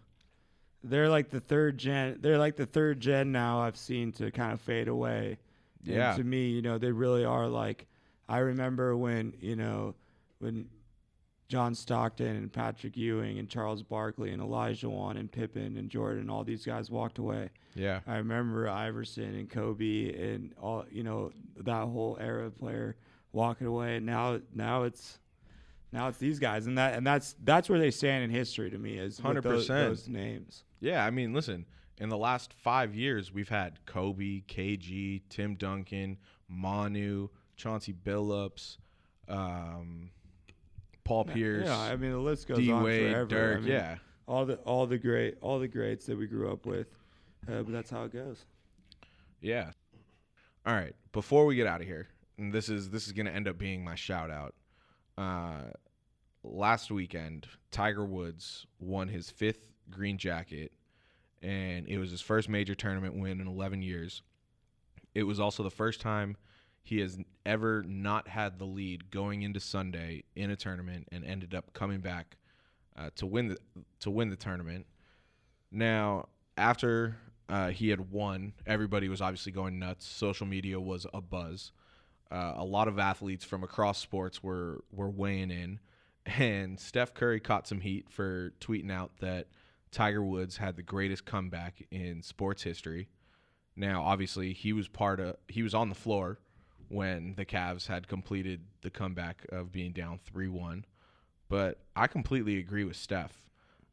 they're like the third gen. They're like the third gen now. I've seen to kind of fade away. And Yeah. to me, you know, they really are like. I remember when you know when John Stockton and Patrick Ewing and Charles Barkley and Olajuwon and Pippen and Jordan, all these guys walked away. Yeah, I remember Iverson and Kobe and all you know that whole era of player walking away. And now, now it's now it's these guys, and that and that's that's where they stand in history to me is 100%. those names. yeah. I mean, listen, in the last five years, we've had Kobe, KG, Tim Duncan, Manu, Chauncey Billups, um, Paul Pierce, Yeah, I mean the list goes D on forever. Dirk. I mean, yeah, all the all the great all the greats that we grew up with, uh, but that's how it goes. Yeah. All right. Before we get out of here, and this is this is gonna end up being my shout out. Uh, last weekend, Tiger Woods won his fifth green jacket, and it was his first major tournament win in 11 years. It was also the first time he has ever not had the lead going into Sunday in a tournament and ended up coming back uh, to win the to win the tournament. Now, after uh, he had won, everybody was obviously going nuts. Social media was a buzz. Uh, a lot of athletes from across sports were were weighing in, and Steph Curry caught some heat for tweeting out that Tiger Woods had the greatest comeback in sports history. Now, obviously, he was part of he was on the floor when the Cavs had completed the comeback of being down 3-1. But I completely agree with Steph.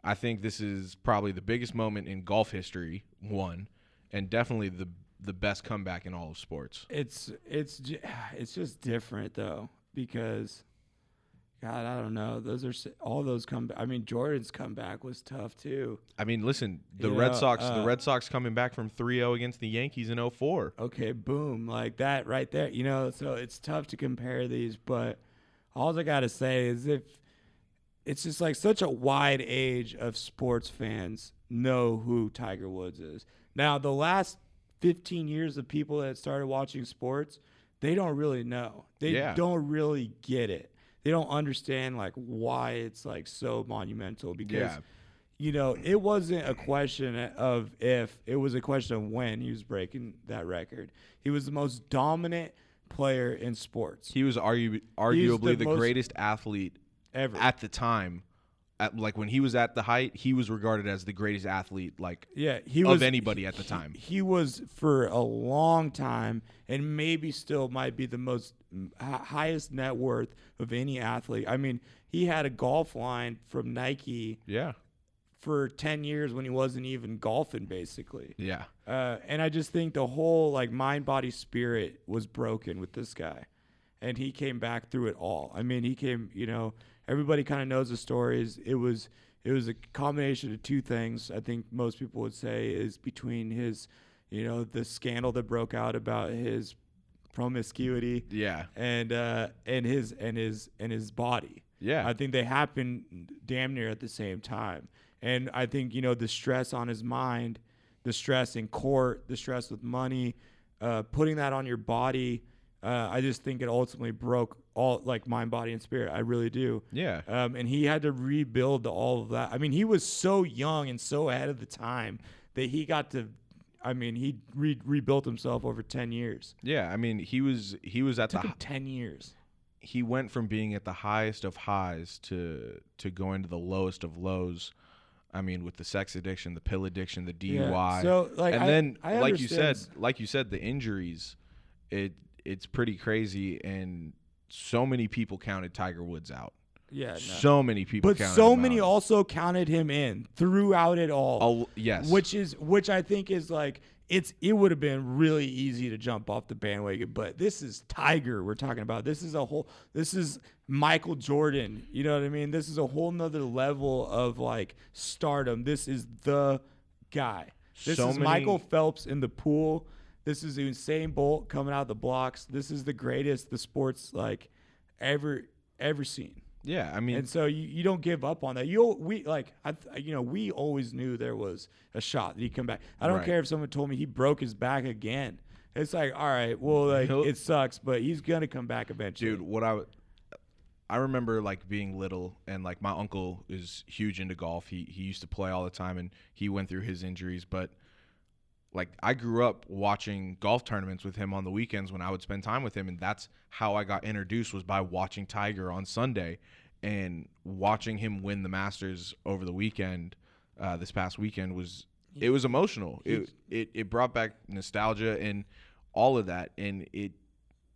I think this is probably the biggest moment in golf history, one, and definitely the the best comeback in all of sports. It's it's it's just different though because God, I don't know. Those are all those come. I mean, Jordan's comeback was tough too. I mean, listen, the You Red know, Sox, the uh, Red Sox coming back from 3-0 against the Yankees in 04. Okay, boom, like that right there. You know, so it's tough to compare these, but all I gotta say is if it's just like such a wide age of sports fans know who Tiger Woods is. Now, the last 15 years of people that started watching sports, they don't really know. They Yeah. don't really get it. They don't understand like why it's like so monumental because Yeah. you know, it wasn't a question of if, it was a question of when he was breaking that record. He was the most dominant player in sports He was argu- arguably the the, greatest athlete ever. at the time. At, like when he was at the height, he was regarded as the greatest athlete like yeah, he was of was anybody at the he- time. He, was for a long time, and maybe still might be the most hi- highest net worth of any athlete. I mean, he had a golf line from Nike Yeah. for ten years when he wasn't even golfing, basically. Yeah. Uh, and I just think the whole like mind, body, spirit was broken with this guy, and he came back through it all. I mean, he came. You know, everybody kind of knows the stories. It was it was a combination of two things. I think most people would say is between his, you know, the scandal that broke out about his promiscuity Yeah. and uh, and his and his and his body. Yeah. I think they happened damn near at the same time. And I think you know the stress on his mind, the stress in court, the stress with money, uh, putting that on your body. Uh, I just think it ultimately broke all like mind, body, and spirit. I really do. Yeah. Um, and he had to rebuild all of that. I mean, he was so young and so ahead of the time that he got to. I mean, he re- rebuilt himself over ten years. Yeah. I mean, he was he was at took the ten years. he went from being at the highest of highs to to going to the lowest of lows. I mean, with the sex addiction, the pill addiction, the DUI, So, like, and I- then I like you said, like you said, the injuries. It it's pretty crazy, and so many people counted Tiger Woods out. Yeah, no. So many people, but so many out. also counted him in throughout it all. Al- yes, Which is which I think is like it's it would have been really easy to jump off the bandwagon, but this is Tiger we're talking about. This is a whole this is Michael Jordan. You know what I mean? This is a whole nother level of like stardom. This is the guy. This So is many- Michael Phelps in the pool. This is Usain Bolt coming out of the blocks. This is the greatest the sports like ever ever seen. yeah. I mean, And so you, you don't give up on that. You we like I you know we always knew there was a shot that he'd come back. I don't Right. care if someone told me he broke his back again. It's like all right, well like He'll- it sucks, but he's gonna come back eventually. dude what I I remember like being little and like my uncle is huge into golf he he used to play all the time and he went through his injuries but like i grew up watching golf tournaments with him on the weekends when i would spend time with him and that's how i got introduced was by watching tiger on sunday and watching him win the masters over the weekend uh, this past weekend was it was emotional it, it it brought back nostalgia and all of that and it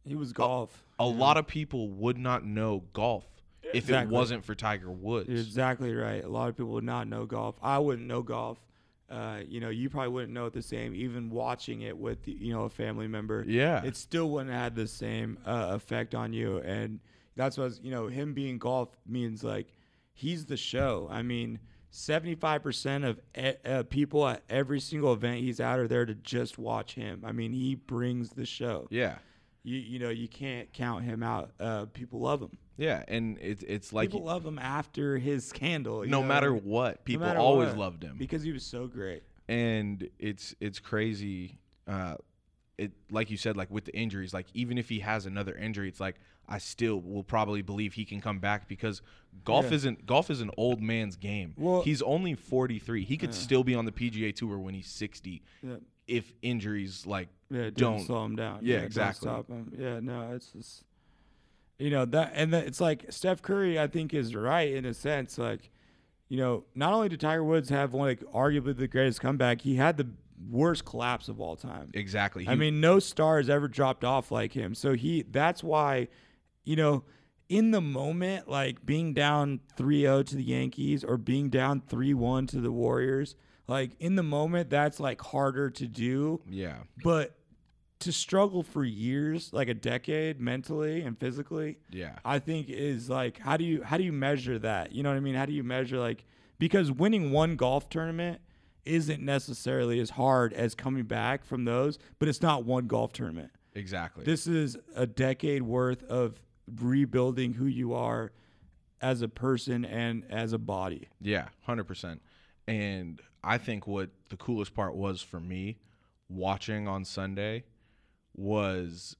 he was golf. a lot of people would not know golf if it wasn't for Tiger Woods. You're exactly right. A lot of people would not know golf. I wouldn't know golf. Uh, you know, you probably wouldn't know it the same. Even watching it with you know a family member, Yeah. it still wouldn't have the same uh, effect on you. And that's what you know. Him being golf means like he's the show. I mean, seventy five percent of e- uh, people at every single event he's at are there to just watch him. I mean, he brings the show. yeah. You you know you can't count him out. Uh, people love him. Yeah, and it's it's like people love him after his scandal. no know? matter what, No people matter always what, loved him. because he was so great. and it's it's crazy. Uh, it like you said, like with the injuries, like even if he has another injury, it's like I still will probably believe he can come back because golf Yeah. isn't golf is an old man's game. Well- he's only forty three. He could Yeah. still be on the PGA Tour when he's sixty Yeah, if injuries like yeah, Don't- slow him down. Yeah, exactly. Stop him. Yeah, no, it's just you know that, and that it's like Steph Curry. I think is right in a sense. Like, you know, not only did Tiger Woods have one, like arguably the greatest comeback, he had the worst collapse of all time. exactly. I He- mean, no star has ever dropped off like him. So he that's why, you know, in the moment, like being down 3-0 to the Yankees or being down 3-1 to the Warriors, like in the moment, that's like harder to do. yeah, But to struggle for years, like a decade mentally and physically, yeah, I think is like how do you how do you measure that? You know what I mean? How do you measure like because winning one golf tournament isn't necessarily as hard as coming back from those, but it's not one golf tournament. exactly. This is a decade worth of rebuilding who you are as a person and as a body. Yeah, hundred percent. And I think what the coolest part was for me watching on Sunday was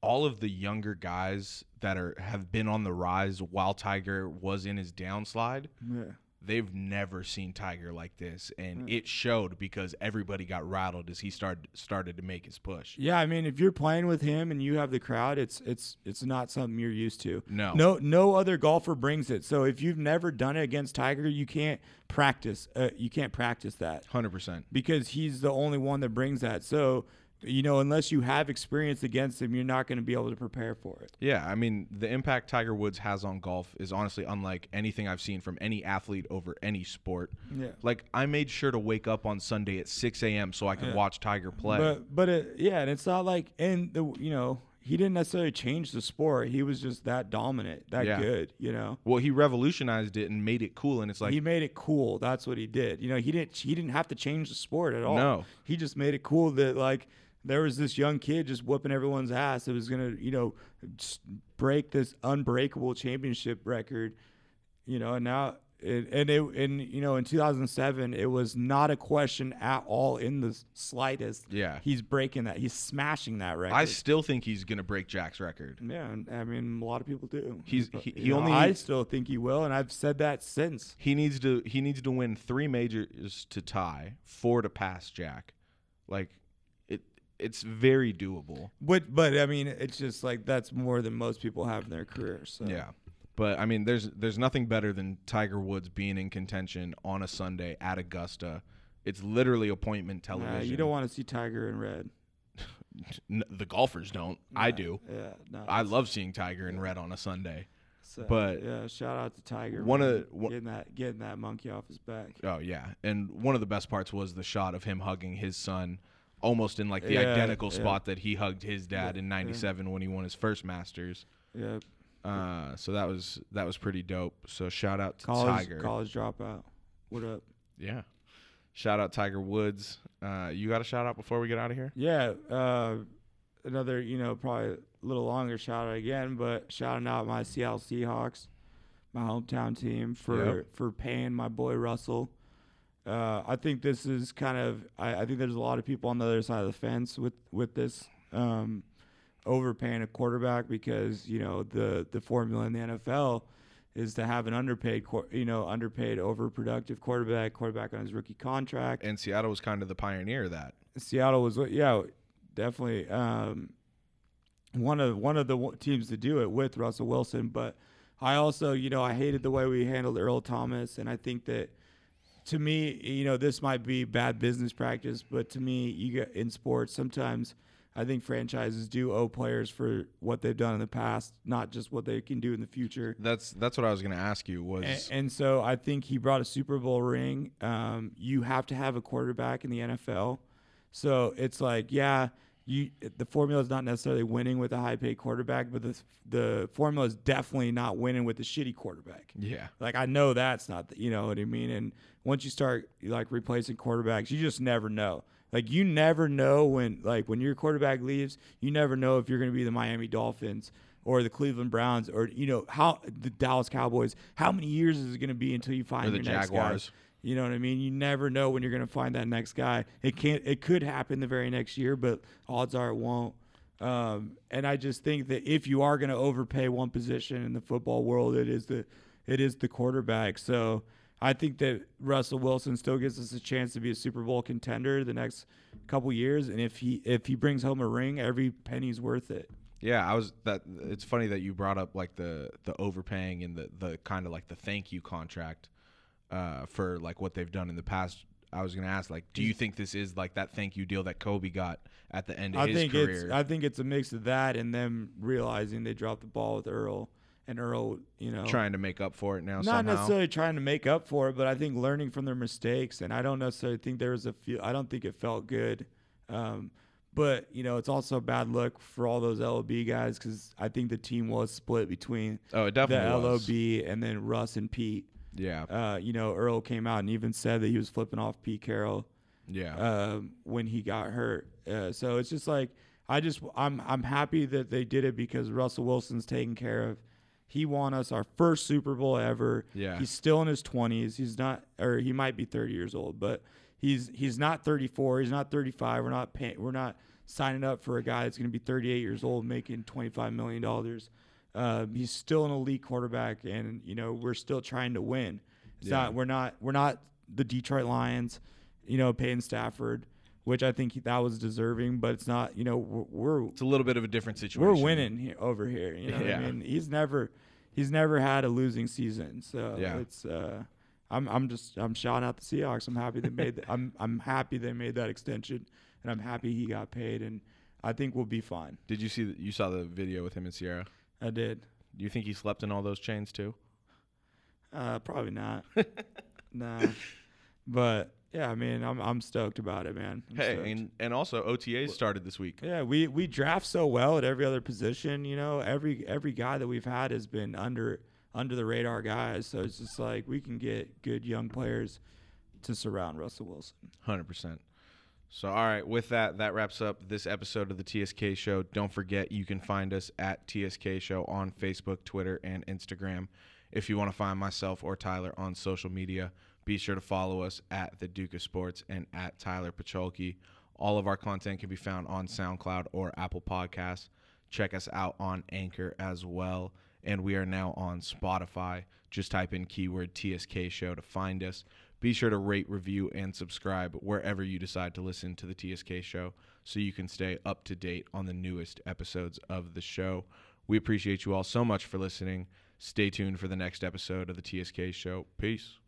all of the younger guys that are have been on the rise while Tiger was in his downslide. Yeah. They've never seen Tiger like this, and it showed because everybody got rattled as he started started to make his push. Yeah, I mean, if you're playing with him and you have the crowd, it's it's it's not something you're used to. No. no, no other golfer brings it. So if you've never done it against Tiger, you can't practice. Uh, you can't practice that Hundred percent. because he's the only one that brings that. So you know, unless you have experience against him, you're not going to be able to prepare for it. Yeah, I mean, the impact Tiger Woods has on golf is honestly unlike anything I've seen from any athlete over any sport. Yeah. Like, I made sure to wake up on Sunday at 6 a.m. so I could watch Tiger play. But but it, yeah, and it's not like and the you know he didn't necessarily change the sport. He was just that dominant, that Yeah. good. You know. well, he revolutionized it and made it cool. And it's like, he made it cool. That's what he did. You know, he didn't he didn't have to change the sport at all. No. He just made it cool that like there was this young kid just whooping everyone's ass. It was gonna, you know, break this unbreakable championship record. You know, and now it, and it and you know in 2007 it was not a question at all in the slightest. Yeah. he's breaking that. He's smashing that record. I still think he's going to break Jack's record. yeah, I mean a lot of people do. He's- he- he know, only- I still think he will, and I've said that since. He needs to he needs to win three majors to tie, four to pass Jack. Like it's very doable. But but I mean, it's just like that's more than most people have in their careers. So. Yeah. But I mean there's there's nothing better than Tiger Woods being in contention on a Sunday at Augusta. It's literally appointment Nah, television. you don't want to see Tiger in red. N- the golfers don't. I do. Yeah. I love seeing Tiger in red on a Sunday. so, but- yeah, shout out to Tiger. One man, of- one- getting that getting that monkey off his back. Oh yeah, and one of the best parts was the shot of him hugging his son, almost in like the Yeah, identical yeah. spot that he hugged his dad Yeah, in yeah. '97 when he won his first Masters. Yeah, Uh, so that was that was pretty dope. So shout out to college Tiger. college dropout. What up? Yeah, shout out Tiger Woods. Uh, you got a shout out before we get out of here? Yeah, uh, another you know probably a little longer shout out again, but shouting out my Seattle Seahawks, my hometown team for Yep. for paying my boy Russell. Uh, I think this is kind of I, I think there's a lot of people on the other side of the fence with with this um, overpaying a quarterback because you know the the formula in the NFL is to have an underpaid you know underpaid overproductive quarterback quarterback on his rookie contract. And Seattle was kind of the pioneer of that. Seattle was yeah definitely um, one of one of the teams to do it with Russell Wilson. But I also you know I hated the way we handled Earl Thomas, and I think that to me you know this might be bad business practice, but to me you get in sports sometimes. I think franchises do owe players for what they've done in the past, not just what they can do in the future. That's that's what I was going to ask you was And, and so I think he brought a Super Bowl ring. Um, you have to have a quarterback in the NFL. So it's like, yeah, you the formula is not necessarily winning with a high paid quarterback, but the the formula is definitely not winning with a shitty quarterback. yeah. Like I know that's not, the, you know what I mean. And once you start like replacing quarterbacks, you just never know. Like you never know when like when your quarterback leaves, you never know if you're going to be the Miami Dolphins or the Cleveland Browns or you know how the Dallas Cowboys. How many years is it going to be until you find Or the your next Jaguars. guy? You know what I mean? You never know when you're going to find that next guy. It can't. It could happen the very next year, but odds are it won't. Um, and I just think that if you are going to overpay one position in the football world, it is the it is the quarterback. So I think that Russell Wilson still gives us a chance to be a Super Bowl contender the next couple years. And if he if he brings home a ring, every penny's worth it. Yeah, I was that. It's funny that you brought up like the the overpaying and the the kind of like the thank you contract uh, for like what they've done in the past. I was gonna ask, like, do you think this is like that thank you deal that Kobe got at the end of I his think career? it's I think it's a mix of that and them realizing they dropped the ball with Earl and Earl, you know, trying to make up for it now not somehow. necessarily trying to make up for it, but I think learning from their mistakes. And I don't necessarily think there was a feel. I don't think it felt good. Um, but you know, it's also a bad look for all those LOB guys because I think the team was split between oh, it the was. LOB and then Russ and Pete. Yeah, Uh, you know, Earl came out and even said that he was flipping off Pete Carroll yeah, um, when he got hurt. Uh, so it's just like I just I'm I'm happy that they did it because Russell Wilson's taken care of. He won us our first Super Bowl ever. Yeah. He's still in his 20s. He's not or he might be 30 years old, but he's he's not 34, he's not 35. We're not paying we're not signing up for a guy that's going to be 38 years old making 25 million dollars. Um, he's still an elite quarterback and you know, we're still trying to win. It's Yeah. not we're not we're not the Detroit Lions you know, Peyton Stafford, which I think he, that was deserving, but it's not, you know, we're we're, it's a little bit of a different situation. we're winning here, over here. You know, what Yeah. I mean, he's never he's never had a losing season, so Yeah. it's. uh I'm I'm just I'm shouting out the Seahawks. I'm happy they made the, I'm I'm happy they made that extension, and I'm happy he got paid, and I think we'll be fine. Did you see? The, you saw the video with him and Ciara. I did. Do you think he slept in all those chains too? Uh, probably not. nah, but yeah, I mean, I'm I'm stoked about it, man. I'm Hey, stoked. and and also OTAs started this week. Yeah, we we draft so well at every other position. You know, every every guy that we've had has been under under the radar guys. So it's just like we can get good young players to surround Russell Wilson. Hundred percent. So, all right, with that, that wraps up this episode of the TSK Show. Don't forget, you can find us at TSK Show on Facebook, Twitter, and Instagram. If you want to find myself or Tyler on social media, be sure to follow us at the Duke of Sports and at Tyler Pacholke. All of our content can be found on SoundCloud or Apple Podcasts. Check us out on Anchor as well. And we are now on Spotify. Just type in keyword TSK Show to find us. Be sure to rate, review, and subscribe wherever you decide to listen to the TSK Show so you can stay up to date on the newest episodes of the show. We appreciate you all so much for listening. Stay tuned for the next episode of the TSK Show. Peace.